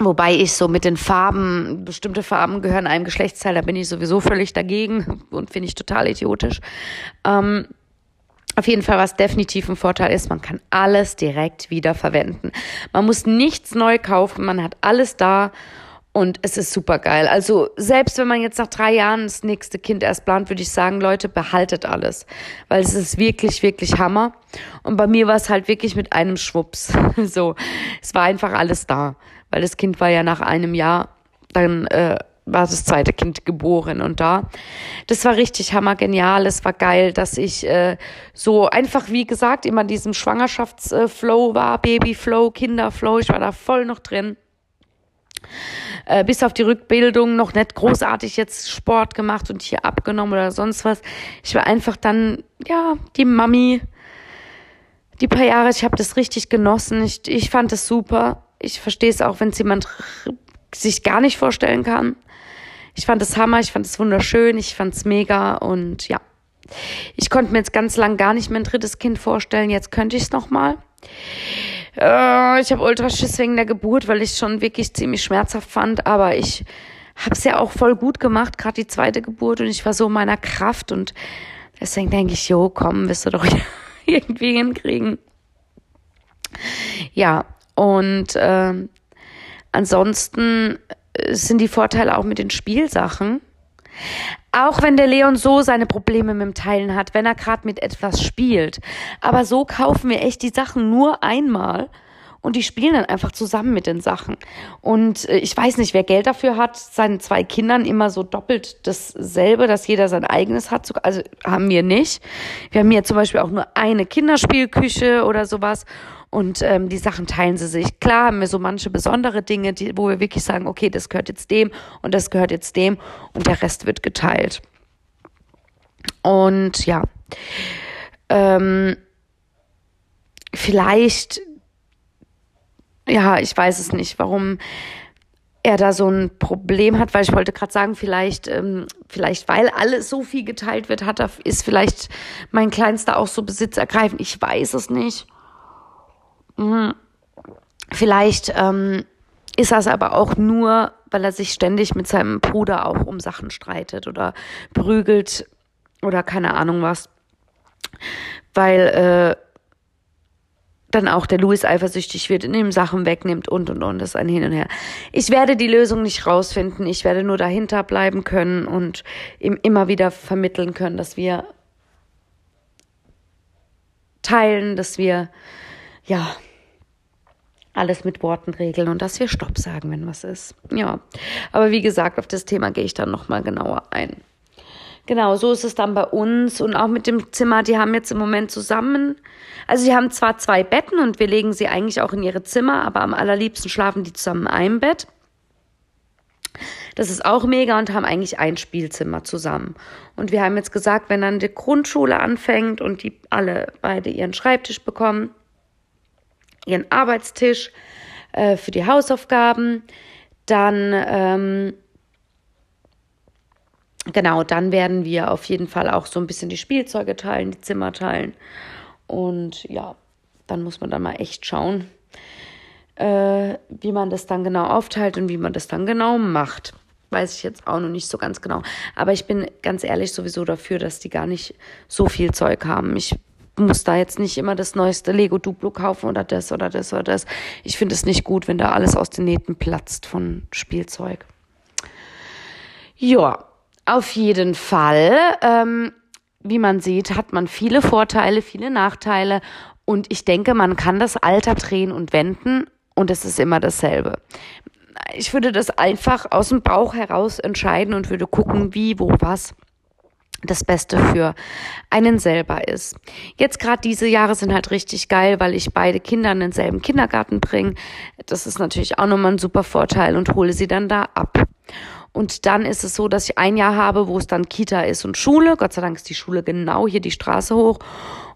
Wobei ich so mit den Farben, bestimmte Farben gehören einem Geschlechtsteil, da bin ich sowieso völlig dagegen und finde ich total idiotisch. Ähm, auf jeden Fall, was definitiv ein Vorteil ist, man kann alles direkt wieder verwenden. Man muss nichts neu kaufen, man hat alles da und es ist super geil. Also selbst wenn man jetzt nach drei Jahren das nächste Kind erst plant, würde ich sagen, Leute, behaltet alles. Weil es ist wirklich, wirklich Hammer. Und bei mir war es halt wirklich mit einem Schwupps. so, es war einfach alles da weil das Kind war ja nach einem Jahr dann äh, war das zweite Kind geboren und da. Das war richtig hammergenial. Es war geil, dass ich äh, so einfach, wie gesagt, immer in diesem Schwangerschaftsflow war, Babyflow, Kinderflow. Ich war da voll noch drin. Äh, bis auf die Rückbildung noch nicht großartig jetzt Sport gemacht und hier abgenommen oder sonst was. Ich war einfach dann, ja, die Mami. Die paar Jahre, ich habe das richtig genossen. Ich, ich fand es super. Ich verstehe es auch, wenn es jemand sich gar nicht vorstellen kann. Ich fand es Hammer, ich fand es wunderschön, ich fand es mega und ja. Ich konnte mir jetzt ganz lang gar nicht mehr ein drittes Kind vorstellen, jetzt könnte ich es nochmal. Äh, ich habe Ultraschiss wegen der Geburt, weil ich es schon wirklich ziemlich schmerzhaft fand, aber ich habe es ja auch voll gut gemacht, gerade die zweite Geburt und ich war so in meiner Kraft und deswegen denke ich, jo, komm, wirst du doch irgendwie hinkriegen. Ja, und äh, ansonsten sind die Vorteile auch mit den Spielsachen. Auch wenn der Leon so seine Probleme mit dem Teilen hat, wenn er gerade mit etwas spielt. Aber so kaufen wir echt die Sachen nur einmal und die spielen dann einfach zusammen mit den Sachen. Und äh, ich weiß nicht, wer Geld dafür hat, seinen zwei Kindern immer so doppelt dasselbe, dass jeder sein eigenes hat. Also haben wir nicht. Wir haben hier zum Beispiel auch nur eine Kinderspielküche oder sowas. Und ähm, die Sachen teilen sie sich. Klar haben wir so manche besondere Dinge, die, wo wir wirklich sagen, okay, das gehört jetzt dem und das gehört jetzt dem und der Rest wird geteilt. Und ja, ähm, vielleicht, ja, ich weiß es nicht, warum er da so ein Problem hat, weil ich wollte gerade sagen, vielleicht, ähm, vielleicht weil alles so viel geteilt wird, hat er, ist vielleicht mein Kleinster auch so besitzergreifend. Ich weiß es nicht. Mhm. Vielleicht ähm, ist das aber auch nur, weil er sich ständig mit seinem Bruder auch um Sachen streitet oder prügelt oder keine Ahnung was. Weil äh, dann auch der Louis eifersüchtig wird, in ihm Sachen wegnimmt und und und. Das ist ein Hin und Her. Ich werde die Lösung nicht rausfinden. Ich werde nur dahinter bleiben können und ihm immer wieder vermitteln können, dass wir teilen, dass wir ja alles mit Worten regeln und dass wir Stopp sagen, wenn was ist. Ja, aber wie gesagt, auf das Thema gehe ich dann nochmal genauer ein. Genau, so ist es dann bei uns und auch mit dem Zimmer. Die haben jetzt im Moment zusammen, also sie haben zwar zwei Betten und wir legen sie eigentlich auch in ihre Zimmer, aber am allerliebsten schlafen die zusammen in einem Bett. Das ist auch mega und haben eigentlich ein Spielzimmer zusammen. Und wir haben jetzt gesagt, wenn dann die Grundschule anfängt und die alle beide ihren Schreibtisch bekommen, ihren Arbeitstisch äh, für die Hausaufgaben. Dann ähm, genau, dann werden wir auf jeden Fall auch so ein bisschen die Spielzeuge teilen, die Zimmer teilen. Und ja, dann muss man da mal echt schauen, äh, wie man das dann genau aufteilt und wie man das dann genau macht. Weiß ich jetzt auch noch nicht so ganz genau. Aber ich bin ganz ehrlich sowieso dafür, dass die gar nicht so viel Zeug haben. Ich muss da jetzt nicht immer das neueste Lego Duplo kaufen oder das oder das oder das. Ich finde es nicht gut, wenn da alles aus den Nähten platzt von Spielzeug. Ja, auf jeden Fall. Ähm, wie man sieht, hat man viele Vorteile, viele Nachteile. Und ich denke, man kann das Alter drehen und wenden und es ist immer dasselbe. Ich würde das einfach aus dem Bauch heraus entscheiden und würde gucken, wie, wo, was das Beste für einen selber ist. Jetzt gerade diese Jahre sind halt richtig geil, weil ich beide Kinder in denselben Kindergarten bringe. Das ist natürlich auch nochmal ein super Vorteil und hole sie dann da ab. Und dann ist es so, dass ich ein Jahr habe, wo es dann Kita ist und Schule. Gott sei Dank ist die Schule genau hier die Straße hoch.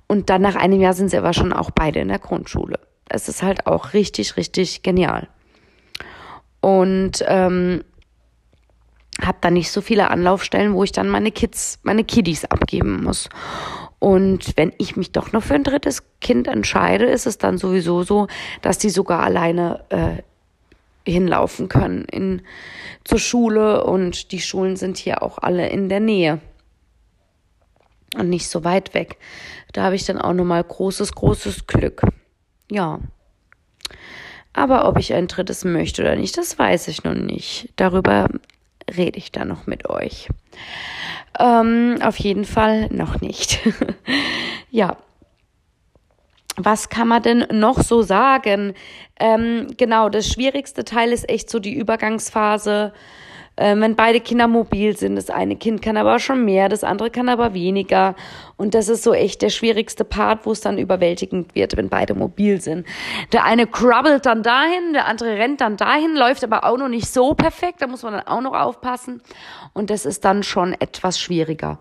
Und dann nach einem Jahr sind sie aber schon auch beide in der Grundschule. Es ist halt auch richtig, richtig genial. Und ähm, habe dann nicht so viele Anlaufstellen, wo ich dann meine Kids, meine Kiddies abgeben muss. Und wenn ich mich doch noch für ein drittes Kind entscheide, ist es dann sowieso so, dass die sogar alleine äh, hinlaufen können in, zur Schule und die Schulen sind hier auch alle in der Nähe und nicht so weit weg. Da habe ich dann auch nochmal großes, großes Glück. Ja. Aber ob ich ein drittes möchte oder nicht, das weiß ich noch nicht. Darüber rede ich dann noch mit euch. Ähm, auf jeden Fall noch nicht. ja. Was kann man denn noch so sagen? Ähm, genau, das schwierigste Teil ist echt so die Übergangsphase äh, wenn beide Kinder mobil sind. Das eine Kind kann aber schon mehr, das andere kann aber weniger. Und das ist so echt der schwierigste Part, wo es dann überwältigend wird, wenn beide mobil sind. Der eine krabbelt dann dahin, der andere rennt dann dahin, läuft aber auch noch nicht so perfekt. Da muss man dann auch noch aufpassen. Und das ist dann schon etwas schwieriger.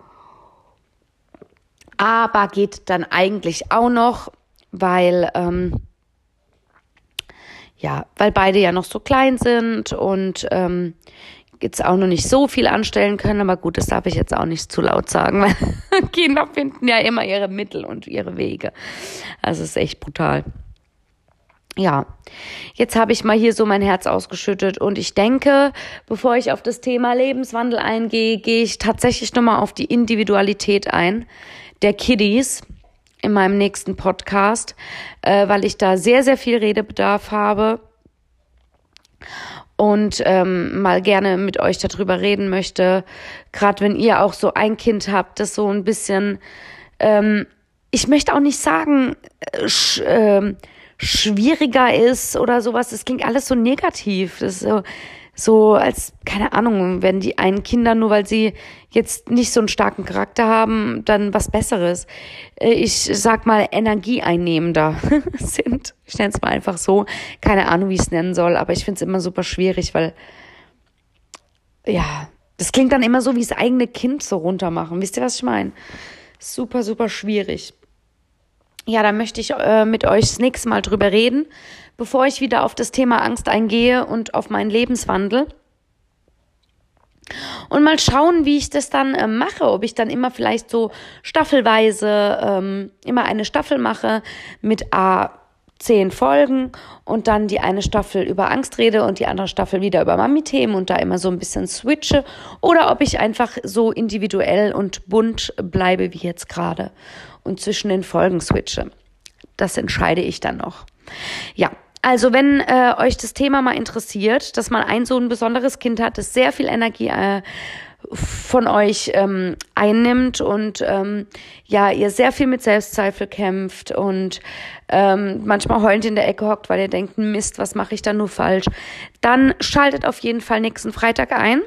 Aber geht dann eigentlich auch noch, weil ähm, ja, weil beide ja noch so klein sind und ähm, jetzt auch noch nicht so viel anstellen können, aber gut, das darf ich jetzt auch nicht zu laut sagen, weil Kinder finden ja immer ihre Mittel und ihre Wege. Also ist echt brutal. Ja, jetzt habe ich mal hier so mein Herz ausgeschüttet und ich denke, bevor ich auf das Thema Lebenswandel eingehe, gehe ich tatsächlich nochmal auf die Individualität ein der Kiddies in meinem nächsten Podcast, äh, weil ich da sehr, sehr viel Redebedarf habe und ähm, mal gerne mit euch darüber reden möchte. Gerade wenn ihr auch so ein Kind habt, das so ein bisschen, ähm, ich möchte auch nicht sagen, äh, sch, äh, schwieriger ist oder sowas. Das klingt alles so negativ. Das ist so, so als, keine Ahnung, wenn die einen Kinder, nur weil sie jetzt nicht so einen starken Charakter haben, dann was Besseres. Äh, ich sag mal, energieeinnehmender sind. Ich nenne es mal einfach so. Keine Ahnung, wie ich es nennen soll, aber ich finde es immer super schwierig, weil, ja, das klingt dann immer so wie das eigene Kind so runtermachen. Wisst ihr, was ich meine? Super, super schwierig. Ja, da möchte ich äh, mit euch das nächste Mal drüber reden bevor ich wieder auf das Thema Angst eingehe und auf meinen Lebenswandel. Und mal schauen, wie ich das dann äh, mache, ob ich dann immer vielleicht so staffelweise ähm, immer eine Staffel mache mit A zehn Folgen und dann die eine Staffel über Angst rede und die andere Staffel wieder über Mami-Themen und da immer so ein bisschen switche oder ob ich einfach so individuell und bunt bleibe wie jetzt gerade und zwischen den Folgen switche. Das entscheide ich dann noch. Ja, also wenn äh, euch das Thema mal interessiert, dass man ein so ein besonderes Kind hat, das sehr viel Energie äh, von euch ähm, einnimmt und ähm, ja, ihr sehr viel mit Selbstzweifel kämpft und ähm, manchmal heulend in der Ecke hockt, weil ihr denkt, Mist, was mache ich da nur falsch, dann schaltet auf jeden Fall nächsten Freitag ein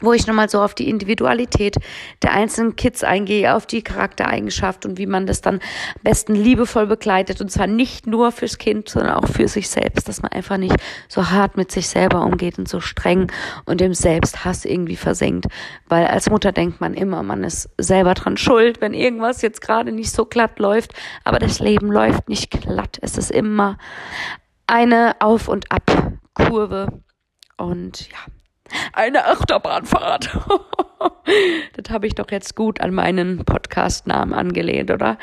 wo ich nochmal so auf die Individualität der einzelnen Kids eingehe, auf die Charaktereigenschaft und wie man das dann am besten liebevoll begleitet. Und zwar nicht nur fürs Kind, sondern auch für sich selbst, dass man einfach nicht so hart mit sich selber umgeht und so streng und dem Selbsthass irgendwie versenkt. Weil als Mutter denkt man immer, man ist selber dran schuld, wenn irgendwas jetzt gerade nicht so glatt läuft. Aber das Leben läuft nicht glatt. Es ist immer eine Auf- und Ab-Kurve. Und ja. Eine Achterbahnfahrt. das habe ich doch jetzt gut an meinen Podcast-Namen angelehnt, oder?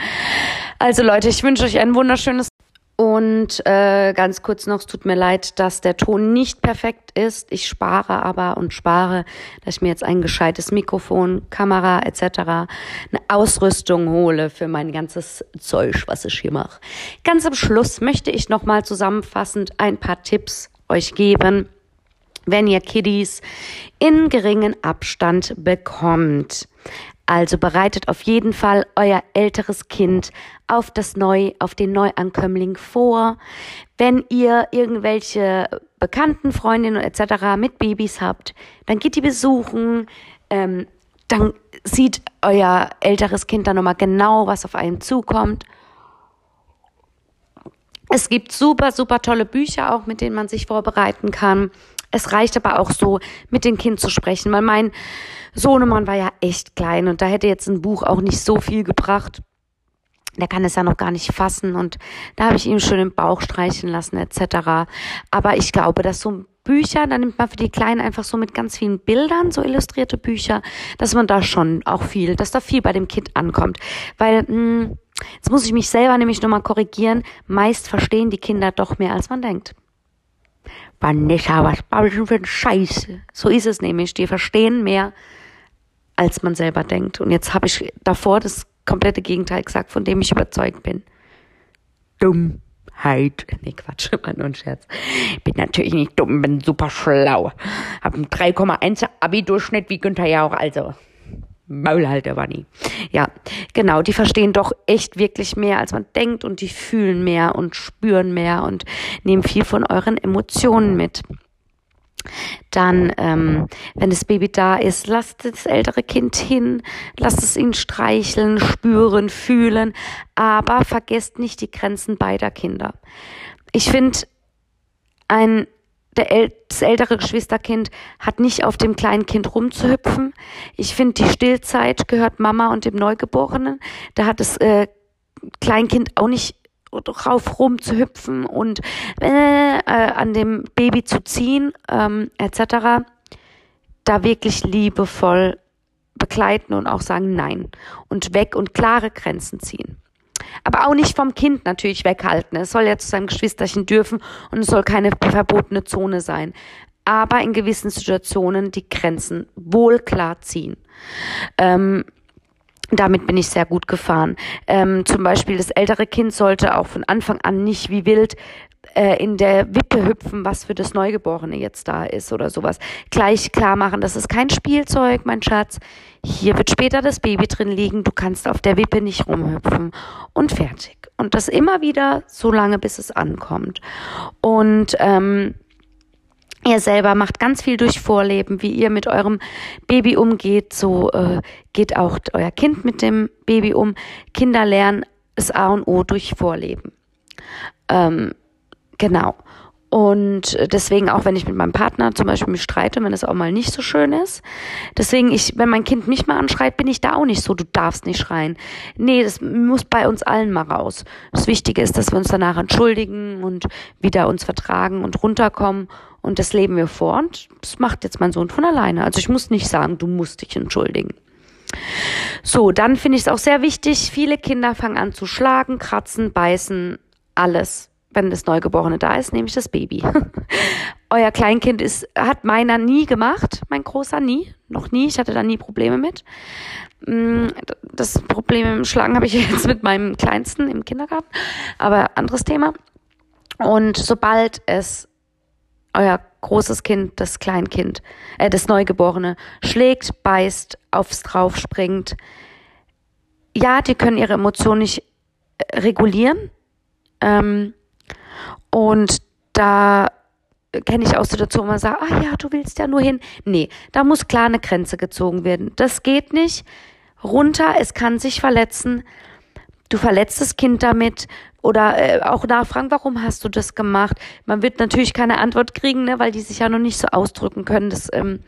Also Leute, ich wünsche euch ein wunderschönes und äh, ganz kurz noch, es tut mir leid, dass der Ton nicht perfekt ist. Ich spare aber und spare, dass ich mir jetzt ein gescheites Mikrofon, Kamera etc., eine Ausrüstung hole für mein ganzes Zeug, was ich hier mache. Ganz am Schluss möchte ich nochmal zusammenfassend ein paar Tipps euch geben, wenn ihr Kiddies in geringen Abstand bekommt. Also bereitet auf jeden Fall euer älteres Kind auf das Neu, auf den Neuankömmling vor. Wenn ihr irgendwelche Bekannten, Freundinnen etc. mit Babys habt, dann geht die besuchen. Ähm, dann sieht euer älteres Kind dann nochmal genau, was auf einen zukommt. Es gibt super, super tolle Bücher auch, mit denen man sich vorbereiten kann. Es reicht aber auch so, mit dem Kind zu sprechen, weil mein Sohnemann war ja echt klein und da hätte jetzt ein Buch auch nicht so viel gebracht. Der kann es ja noch gar nicht fassen und da habe ich ihm schön im Bauch streichen lassen etc. Aber ich glaube, dass so Bücher, da nimmt man für die Kleinen einfach so mit ganz vielen Bildern, so illustrierte Bücher, dass man da schon auch viel, dass da viel bei dem Kind ankommt. Weil, mh, hm, jetzt muss ich mich selber nämlich nochmal korrigieren, meist verstehen die Kinder doch mehr, als man denkt. Vanessa, was baust du für ein Scheiß? So ist es nämlich. Die verstehen mehr, als man selber denkt. Und jetzt habe ich davor das komplette Gegenteil gesagt, von dem ich überzeugt bin. Dummheit. Nee, Quatsch, war nur ein Scherz. Bin natürlich nicht dumm, bin super schlau. Hab einen 3,1 Abi-Durchschnitt wie Günther Jauch, also. Maulhalter war nie. Ja, genau, die verstehen doch echt wirklich mehr, als man denkt und die fühlen mehr und spüren mehr und nehmen viel von euren Emotionen mit. Dann, ähm, wenn das Baby da ist, lasst das ältere Kind hin, lasst es ihn streicheln, spüren, fühlen, aber vergesst nicht die Grenzen beider Kinder. Ich finde, ein der, das ältere Geschwisterkind hat nicht auf dem kleinen Kind rumzuhüpfen. Ich finde, die Stillzeit gehört Mama und dem Neugeborenen. Da hat das äh, Kleinkind auch nicht drauf rumzuhüpfen und äh, äh, an dem Baby zu ziehen, ähm, etc. Da wirklich liebevoll begleiten und auch sagen Nein und weg und klare Grenzen ziehen. Aber auch nicht vom Kind natürlich weghalten. Es soll ja zu seinem Geschwisterchen dürfen und es soll keine verbotene Zone sein. Aber in gewissen Situationen die Grenzen wohl klar ziehen. Ähm, damit bin ich sehr gut gefahren. Ähm, zum Beispiel das ältere Kind sollte auch von Anfang an nicht wie wild äh, in der Wippe hüpfen, was für das Neugeborene jetzt da ist oder sowas. Gleich klar machen, das ist kein Spielzeug, mein Schatz. Hier wird später das Baby drin liegen, du kannst auf der Wippe nicht rumhüpfen und fertig. Und das immer wieder so lange, bis es ankommt. Und ähm, Ihr selber macht ganz viel durch Vorleben, wie ihr mit eurem Baby umgeht. So äh, geht auch euer Kind mit dem Baby um. Kinder lernen das A und O durch Vorleben. Ähm, genau. Und deswegen auch, wenn ich mit meinem Partner zum Beispiel mich streite, wenn es auch mal nicht so schön ist. Deswegen, ich, wenn mein Kind mich mal anschreit, bin ich da auch nicht so, du darfst nicht schreien. Nee, das muss bei uns allen mal raus. Das Wichtige ist, dass wir uns danach entschuldigen und wieder uns vertragen und runterkommen. Und das leben wir vor. Und das macht jetzt mein Sohn von alleine. Also ich muss nicht sagen, du musst dich entschuldigen. So, dann finde ich es auch sehr wichtig, viele Kinder fangen an zu schlagen, kratzen, beißen, alles wenn das Neugeborene da ist, nehme ich das Baby. Euer Kleinkind ist, hat meiner nie gemacht, mein Großer nie, noch nie. Ich hatte da nie Probleme mit. Mm, das Problem im Schlagen habe ich jetzt mit meinem Kleinsten im Kindergarten, aber anderes Thema. Und sobald es euer großes Kind, das Kleinkind, äh, das Neugeborene schlägt, beißt, aufs drauf springt, ja, die können ihre Emotionen nicht äh, regulieren. Ähm, und da kenne ich auch Situationen, wo man sagt, ah ja, du willst ja nur hin. Nee, da muss klar eine Grenze gezogen werden. Das geht nicht. Runter, es kann sich verletzen. Du verletzt das Kind damit oder äh, auch nachfragen, warum hast du das gemacht? Man wird natürlich keine Antwort kriegen, ne, weil die sich ja noch nicht so ausdrücken können. Ähm,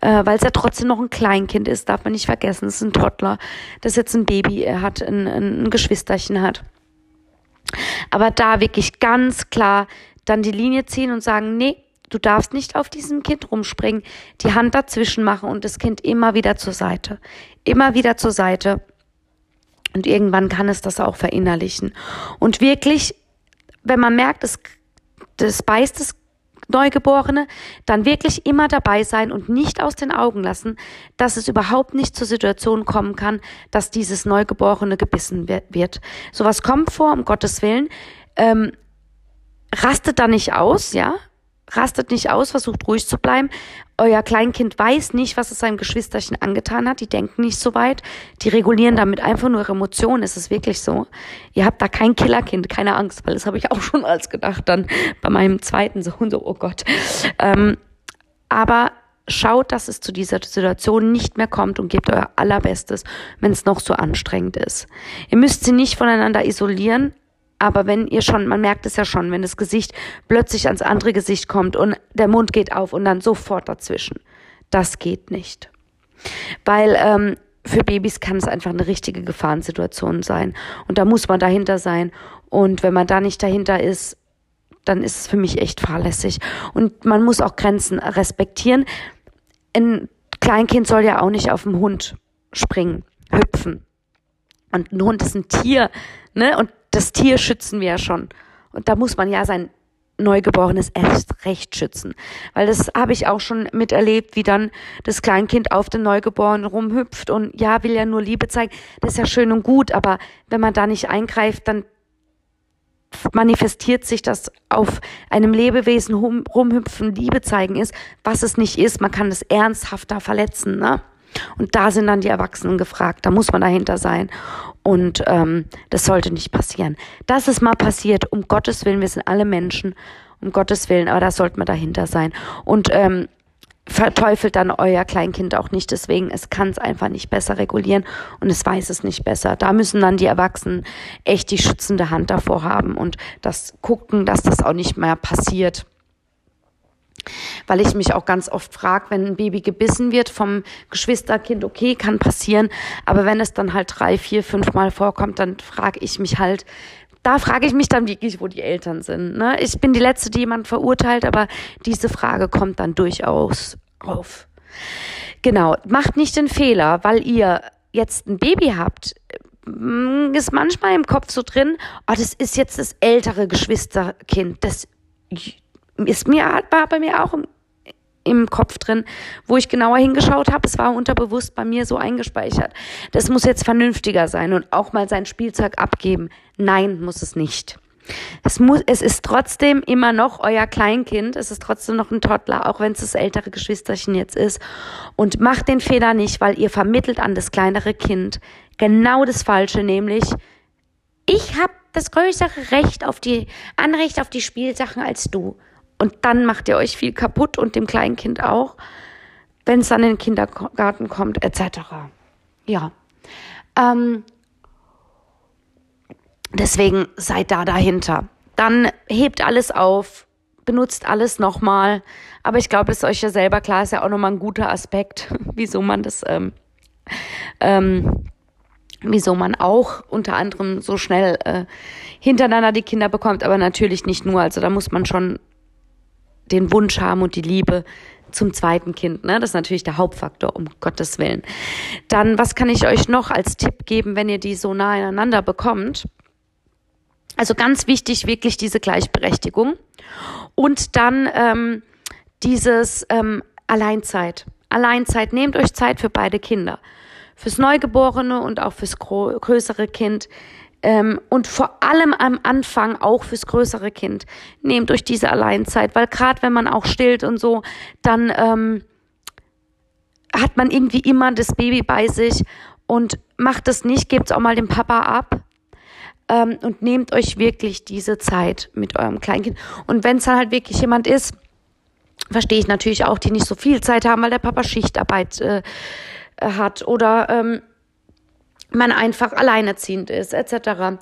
äh, weil es ja trotzdem noch ein Kleinkind ist, darf man nicht vergessen. Es ist ein Toddler, das jetzt ein Baby hat, ein, ein Geschwisterchen hat. Aber da wirklich ganz klar dann die Linie ziehen und sagen, nee, Du darfst nicht auf diesem Kind rumspringen, die Hand dazwischen machen und das Kind immer wieder zur Seite. Immer wieder zur Seite. Und irgendwann kann es das auch verinnerlichen. Und wirklich, wenn man merkt, es, das beißt das Neugeborene, dann wirklich immer dabei sein und nicht aus den Augen lassen, dass es überhaupt nicht zur Situation kommen kann, dass dieses Neugeborene gebissen wird. Sowas kommt vor, um Gottes Willen. Ähm, rastet da nicht aus, ja, rastet nicht aus, versucht ruhig zu bleiben. Euer Kleinkind weiß nicht, was es seinem Geschwisterchen angetan hat. Die denken nicht so weit. Die regulieren damit einfach nur ihre Emotionen. Es ist wirklich so. Ihr habt da kein Killerkind, keine Angst, weil das habe ich auch schon als gedacht dann bei meinem zweiten Sohn so, oh Gott. Ähm, aber schaut, dass es zu dieser Situation nicht mehr kommt und gebt euer allerbestes, wenn es noch so anstrengend ist. Ihr müsst sie nicht voneinander isolieren, aber wenn ihr schon, man merkt es ja schon, wenn das Gesicht plötzlich ans andere Gesicht kommt und der Mund geht auf und dann sofort dazwischen. Das geht nicht. Weil ähm, für Babys kann es einfach eine richtige Gefahrensituation sein. Und da muss man dahinter sein. Und wenn man da nicht dahinter ist, dann ist es für mich echt fahrlässig. Und man muss auch Grenzen respektieren. Ein Kleinkind soll ja auch nicht auf dem Hund springen, hüpfen. Und ein Hund ist ein Tier, ne? Und das Tier schützen wir ja schon. Und da muss man ja sein Neugeborenes erst recht schützen. Weil das habe ich auch schon miterlebt, wie dann das Kleinkind auf den Neugeborenen rumhüpft und ja, will ja nur Liebe zeigen. Das ist ja schön und gut, aber wenn man da nicht eingreift, dann manifestiert sich das auf einem Lebewesen rumhüpfen, Liebe zeigen ist, was es nicht ist. Man kann es ernsthafter verletzen. Ne? Und da sind dann die Erwachsenen gefragt. Da muss man dahinter sein. Und ähm, das sollte nicht passieren. Dass es mal passiert, um Gottes Willen, wir sind alle Menschen, um Gottes Willen, aber da sollte man dahinter sein. Und ähm, verteufelt dann euer Kleinkind auch nicht. Deswegen, es kann es einfach nicht besser regulieren und es weiß es nicht besser. Da müssen dann die Erwachsenen echt die schützende Hand davor haben und das gucken, dass das auch nicht mehr passiert weil ich mich auch ganz oft frage, wenn ein Baby gebissen wird vom Geschwisterkind, okay, kann passieren, aber wenn es dann halt drei, vier, fünf Mal vorkommt, dann frage ich mich halt, da frage ich mich dann wirklich, wo die Eltern sind. Ne? Ich bin die Letzte, die jemand verurteilt, aber diese Frage kommt dann durchaus auf. Genau, macht nicht den Fehler, weil ihr jetzt ein Baby habt, mm, ist manchmal im Kopf so drin, oh, das ist jetzt das ältere Geschwisterkind, das ist mir, war bei mir auch im, im Kopf drin, wo ich genauer hingeschaut habe. Es war unterbewusst bei mir so eingespeichert. Das muss jetzt vernünftiger sein und auch mal sein Spielzeug abgeben. Nein, muss es nicht. Es muss, es ist trotzdem immer noch euer Kleinkind. Es ist trotzdem noch ein Toddler, auch wenn es das ältere Geschwisterchen jetzt ist. Und macht den Fehler nicht, weil ihr vermittelt an das kleinere Kind genau das Falsche, nämlich ich habe das größere Recht auf die Anrecht auf die Spielsachen als du. Und dann macht ihr euch viel kaputt und dem Kleinkind auch, wenn es dann in den Kindergarten kommt, etc. Ja. Ähm, deswegen seid da dahinter. Dann hebt alles auf, benutzt alles nochmal. Aber ich glaube, es ist euch ja selber klar, ist ja auch nochmal ein guter Aspekt, wieso man das, ähm, ähm, wieso man auch unter anderem so schnell äh, hintereinander die Kinder bekommt, aber natürlich nicht nur. Also da muss man schon den Wunsch haben und die Liebe zum zweiten Kind. Ne? Das ist natürlich der Hauptfaktor, um Gottes Willen. Dann, was kann ich euch noch als Tipp geben, wenn ihr die so nah ineinander bekommt? Also ganz wichtig, wirklich diese Gleichberechtigung. Und dann ähm, dieses ähm, Alleinzeit. Alleinzeit. Nehmt euch Zeit für beide Kinder. Fürs Neugeborene und auch fürs größere Kind. Ähm, und vor allem am Anfang auch fürs größere Kind. Nehmt euch diese Alleinzeit, weil gerade wenn man auch stillt und so, dann ähm, hat man irgendwie immer das Baby bei sich und macht es nicht, gebt es auch mal dem Papa ab. Ähm, und nehmt euch wirklich diese Zeit mit eurem Kleinkind. Und wenn es dann halt wirklich jemand ist, verstehe ich natürlich auch, die nicht so viel Zeit haben, weil der Papa Schichtarbeit äh, hat oder ähm, man einfach alleinerziehend ist, etc.,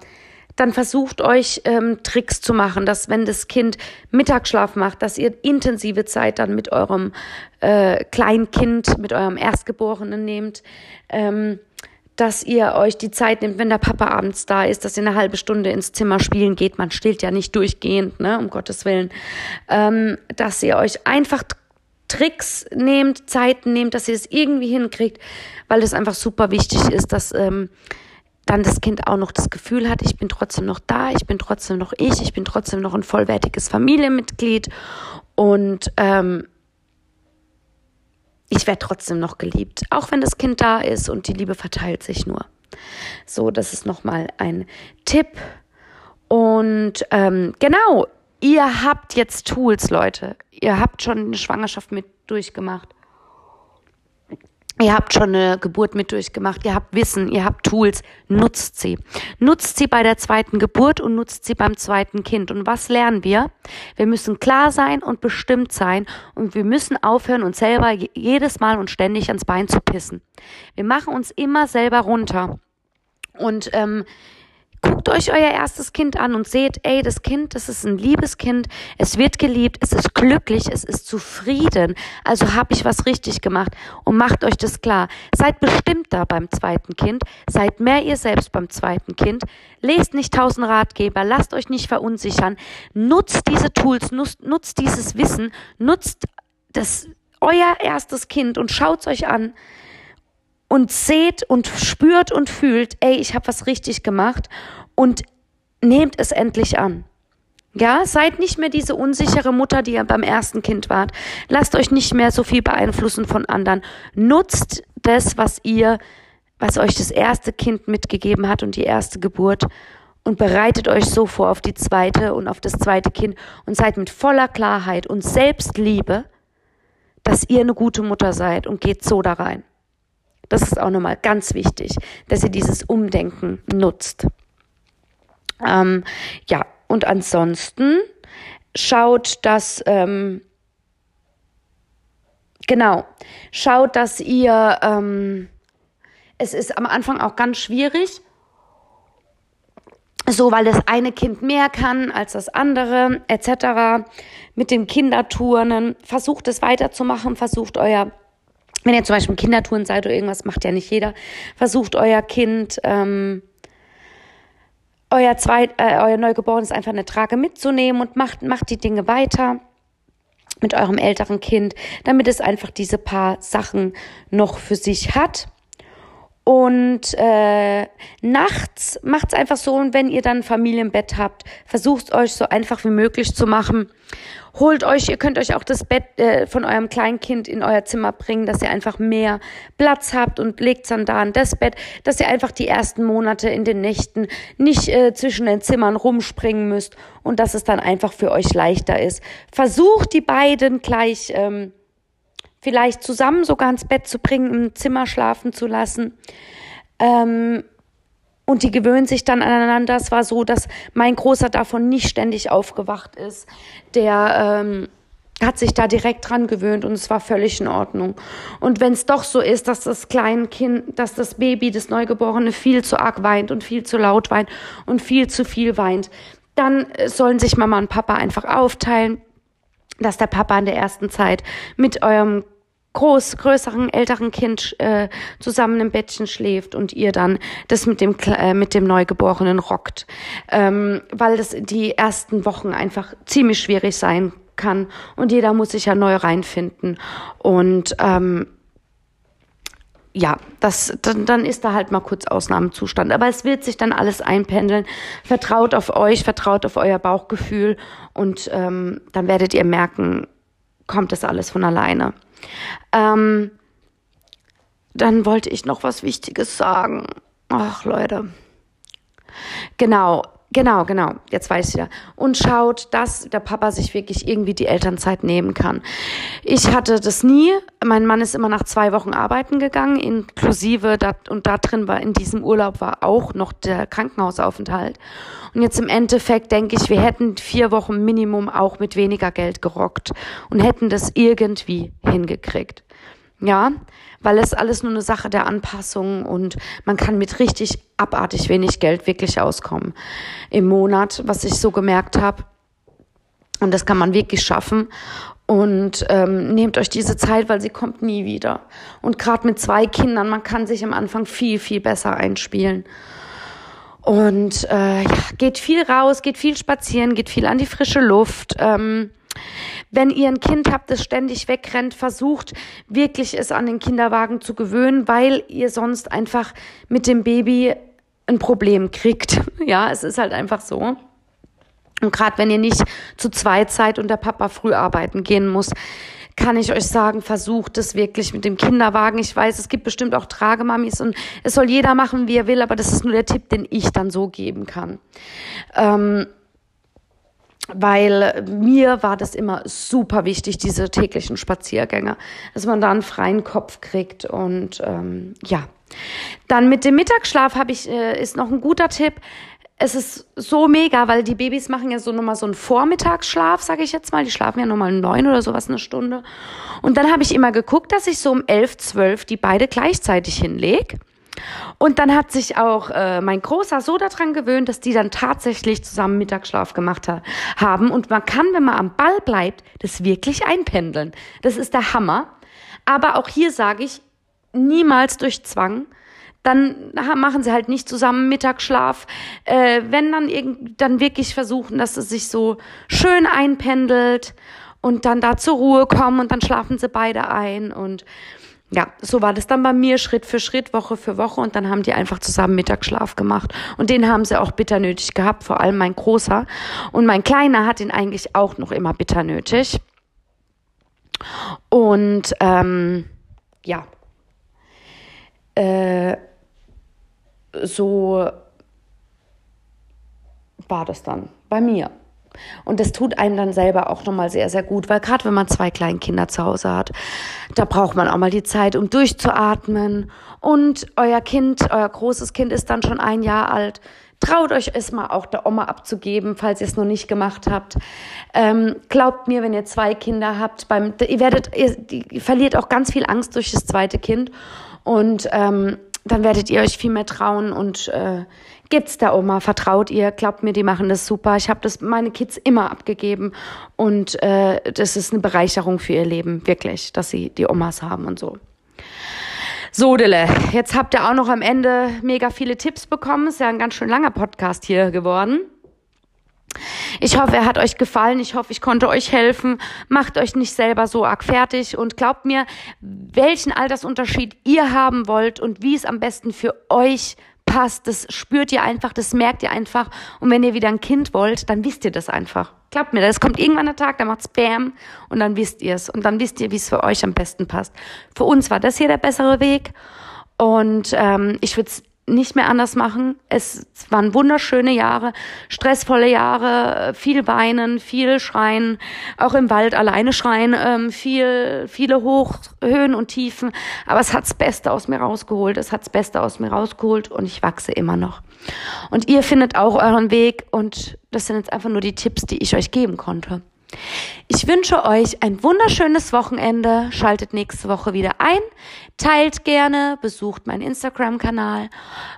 dann versucht euch ähm, Tricks zu machen, dass wenn das Kind Mittagsschlaf macht, dass ihr intensive Zeit dann mit eurem äh, Kleinkind, mit eurem Erstgeborenen nehmt, ähm, dass ihr euch die Zeit nimmt, wenn der Papa abends da ist, dass ihr eine halbe Stunde ins Zimmer spielen geht. Man stillt ja nicht durchgehend, ne, um Gottes Willen. Ähm, dass ihr euch einfach Tricks nehmt, Zeiten nehmt, dass ihr es irgendwie hinkriegt, weil es einfach super wichtig ist, dass ähm, dann das Kind auch noch das Gefühl hat, ich bin trotzdem noch da, ich bin trotzdem noch ich, ich bin trotzdem noch ein vollwertiges Familienmitglied und ähm, ich werde trotzdem noch geliebt, auch wenn das Kind da ist und die Liebe verteilt sich nur. So, das ist nochmal ein Tipp. Und ähm, genau, ihr habt jetzt Tools, Leute. Ihr habt schon eine Schwangerschaft mit durchgemacht. Ihr habt schon eine Geburt mit durchgemacht, ihr habt Wissen, ihr habt Tools, nutzt sie. Nutzt sie bei der zweiten Geburt und nutzt sie beim zweiten Kind. Und was lernen wir? Wir müssen klar sein und bestimmt sein und wir müssen aufhören, uns selber jedes Mal und ständig ans Bein zu pissen. Wir machen uns immer selber runter. Und ähm, Guckt euch euer erstes Kind an und seht, ey, das Kind, das ist ein liebes Kind, es wird geliebt, es ist glücklich, es ist zufrieden. Also habe ich was richtig gemacht und macht euch das klar. Seid bestimmter beim zweiten Kind, seid mehr ihr selbst beim zweiten Kind. Lest nicht tausend Ratgeber, lasst euch nicht verunsichern. Nutzt diese Tools, nutzt, nutzt dieses Wissen, nutzt das euer erstes Kind und schaut's euch an und seht und spürt und fühlt, ey, ich habe was richtig gemacht und nehmt es endlich an. Ja, seid nicht mehr diese unsichere Mutter, die ihr beim ersten Kind wart. Lasst euch nicht mehr so viel beeinflussen von anderen. Nutzt das, was ihr, was euch das erste Kind mitgegeben hat und die erste Geburt und bereitet euch so vor auf die zweite und auf das zweite Kind und seid mit voller Klarheit und Selbstliebe, dass ihr eine gute Mutter seid und geht so da rein. Das ist auch nochmal ganz wichtig, dass ihr dieses Umdenken nutzt. Ähm, ja, und ansonsten schaut, dass, ähm, genau, schaut, dass ihr, ähm, es ist am Anfang auch ganz schwierig, so weil das eine Kind mehr kann als das andere, etc. Mit dem Kinderturnen, versucht es weiterzumachen, versucht euer wenn ihr zum Beispiel Kindertouren seid oder irgendwas, macht ja nicht jeder, versucht euer Kind, ähm, euer, zweit, äh, euer Neugeborenes einfach eine Trage mitzunehmen und macht, macht die Dinge weiter mit eurem älteren Kind, damit es einfach diese paar Sachen noch für sich hat. Und äh, nachts macht es einfach so, und wenn ihr dann Familienbett habt, versucht euch so einfach wie möglich zu machen. Holt euch, ihr könnt euch auch das Bett äh, von eurem Kleinkind in euer Zimmer bringen, dass ihr einfach mehr Platz habt und legt dann da an das Bett, dass ihr einfach die ersten Monate in den Nächten nicht äh, zwischen den Zimmern rumspringen müsst und dass es dann einfach für euch leichter ist. Versucht die beiden gleich ähm, vielleicht zusammen sogar ins Bett zu bringen, im Zimmer schlafen zu lassen. Ähm, und die gewöhnen sich dann aneinander. Es war so, dass mein Großer davon nicht ständig aufgewacht ist. Der ähm, hat sich da direkt dran gewöhnt und es war völlig in Ordnung. Und wenn es doch so ist, dass das kleine Kind, dass das Baby, das Neugeborene viel zu arg weint und viel zu laut weint und viel zu viel weint, dann sollen sich Mama und Papa einfach aufteilen dass der Papa in der ersten Zeit mit eurem groß, größeren, älteren Kind äh, zusammen im Bettchen schläft und ihr dann das mit dem, äh, mit dem Neugeborenen rockt. Ähm, weil das die ersten Wochen einfach ziemlich schwierig sein kann und jeder muss sich ja neu reinfinden. Und ähm, ja, das, dann, dann ist da halt mal kurz Ausnahmezustand. Aber es wird sich dann alles einpendeln. Vertraut auf euch, vertraut auf euer Bauchgefühl und ähm, dann werdet ihr merken, kommt das alles von alleine. Ähm, dann wollte ich noch was Wichtiges sagen. Ach, Leute. Genau, Genau, genau. Jetzt weiß ich ja. Und schaut, dass der Papa sich wirklich irgendwie die Elternzeit nehmen kann. Ich hatte das nie. Mein Mann ist immer nach zwei Wochen arbeiten gegangen, inklusive dat, und da drin war in diesem Urlaub war auch noch der Krankenhausaufenthalt. Und jetzt im Endeffekt denke ich, wir hätten vier Wochen Minimum auch mit weniger Geld gerockt und hätten das irgendwie hingekriegt. Ja, weil es alles nur eine Sache der Anpassung und man kann mit richtig abartig wenig Geld wirklich auskommen im Monat, was ich so gemerkt habe. Und das kann man wirklich schaffen. Und ähm, nehmt euch diese Zeit, weil sie kommt nie wieder. Und gerade mit zwei Kindern, man kann sich am Anfang viel, viel besser einspielen. Und äh, ja, geht viel raus, geht viel spazieren, geht viel an die frische Luft. Ähm, wenn ihr ein Kind habt, das ständig wegrennt, versucht wirklich es an den Kinderwagen zu gewöhnen, weil ihr sonst einfach mit dem Baby ein Problem kriegt. Ja, es ist halt einfach so. Und gerade wenn ihr nicht zu zweit seid und der Papa früh arbeiten gehen muss, kann ich euch sagen, versucht es wirklich mit dem Kinderwagen. Ich weiß, es gibt bestimmt auch Tragemamis und es soll jeder machen, wie er will, aber das ist nur der Tipp, den ich dann so geben kann. Ähm, weil mir war das immer super wichtig, diese täglichen Spaziergänge, dass man da einen freien Kopf kriegt und ähm, ja. Dann mit dem Mittagsschlaf habe ich äh, ist noch ein guter Tipp es ist so mega, weil die Babys machen ja so nochmal so einen Vormittagsschlaf, sage ich jetzt mal. Die schlafen ja nochmal neun oder sowas eine Stunde. Und dann habe ich immer geguckt, dass ich so um elf, zwölf die beide gleichzeitig hinleg. Und dann hat sich auch äh, mein Großer so daran gewöhnt, dass die dann tatsächlich zusammen Mittagsschlaf gemacht ha haben. Und man kann, wenn man am Ball bleibt, das wirklich einpendeln. Das ist der Hammer. Aber auch hier sage ich, niemals durch Zwang, dann machen sie halt nicht zusammen Mittagsschlaf. Äh, wenn dann irgend, dann wirklich versuchen, dass es sich so schön einpendelt und dann da zur Ruhe kommen und dann schlafen sie beide ein und ja, so war das dann bei mir Schritt für Schritt, Woche für Woche und dann haben die einfach zusammen Mittagsschlaf gemacht. Und den haben sie auch bitter nötig gehabt, vor allem mein Großer. Und mein Kleiner hat ihn eigentlich auch noch immer bitter nötig. Und ähm, ja, äh, so war das dann bei mir. Und das tut einem dann selber auch nochmal sehr, sehr gut, weil gerade wenn man zwei kleine Kinder zu Hause hat, da braucht man auch mal die Zeit, um durchzuatmen. Und euer Kind, euer großes Kind ist dann schon ein Jahr alt. Traut euch es mal auch der Oma abzugeben, falls ihr es noch nicht gemacht habt. Ähm, glaubt mir, wenn ihr zwei Kinder habt, beim, ihr werdet, ihr, ihr verliert auch ganz viel Angst durch das zweite Kind. Und ähm, dann werdet ihr euch viel mehr trauen und äh, gibt's der Oma, vertraut ihr, glaubt mir, die machen das super. Ich habe das meine Kids immer abgegeben und äh, das ist eine Bereicherung für ihr Leben, wirklich, dass sie die Omas haben und so. So, Dille, jetzt habt ihr auch noch am Ende mega viele Tipps bekommen. Ist ja ein ganz schön langer Podcast hier geworden. Ich hoffe, er hat euch gefallen. Ich hoffe, ich konnte euch helfen. Macht euch nicht selber so arg fertig und glaubt mir, welchen Altersunterschied ihr haben wollt und wie es am besten für euch passt. Das spürt ihr einfach, das merkt ihr einfach. Und wenn ihr wieder ein Kind wollt, dann wisst ihr das einfach. Glaubt mir, das kommt irgendwann der Tag, da macht's Bam und dann wisst ihr es. Und dann wisst ihr, wie es für euch am besten passt. Für uns war das hier der bessere Weg. Und ähm, ich würde es nicht mehr anders machen. Es waren wunderschöne Jahre, stressvolle Jahre, viel weinen, viel schreien, auch im Wald alleine schreien, ähm, viel, viele Hoch, Höhen und Tiefen. Aber es hat's Beste aus mir rausgeholt. Es hat's Beste aus mir rausgeholt und ich wachse immer noch. Und ihr findet auch euren Weg und das sind jetzt einfach nur die Tipps, die ich euch geben konnte. Ich wünsche euch ein wunderschönes Wochenende. Schaltet nächste Woche wieder ein. Teilt gerne, besucht meinen Instagram-Kanal.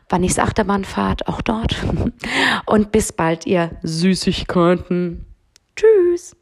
Wann ich's Achterbahnfahrt, auch dort. Und bis bald, ihr Süßigkeiten. Tschüss.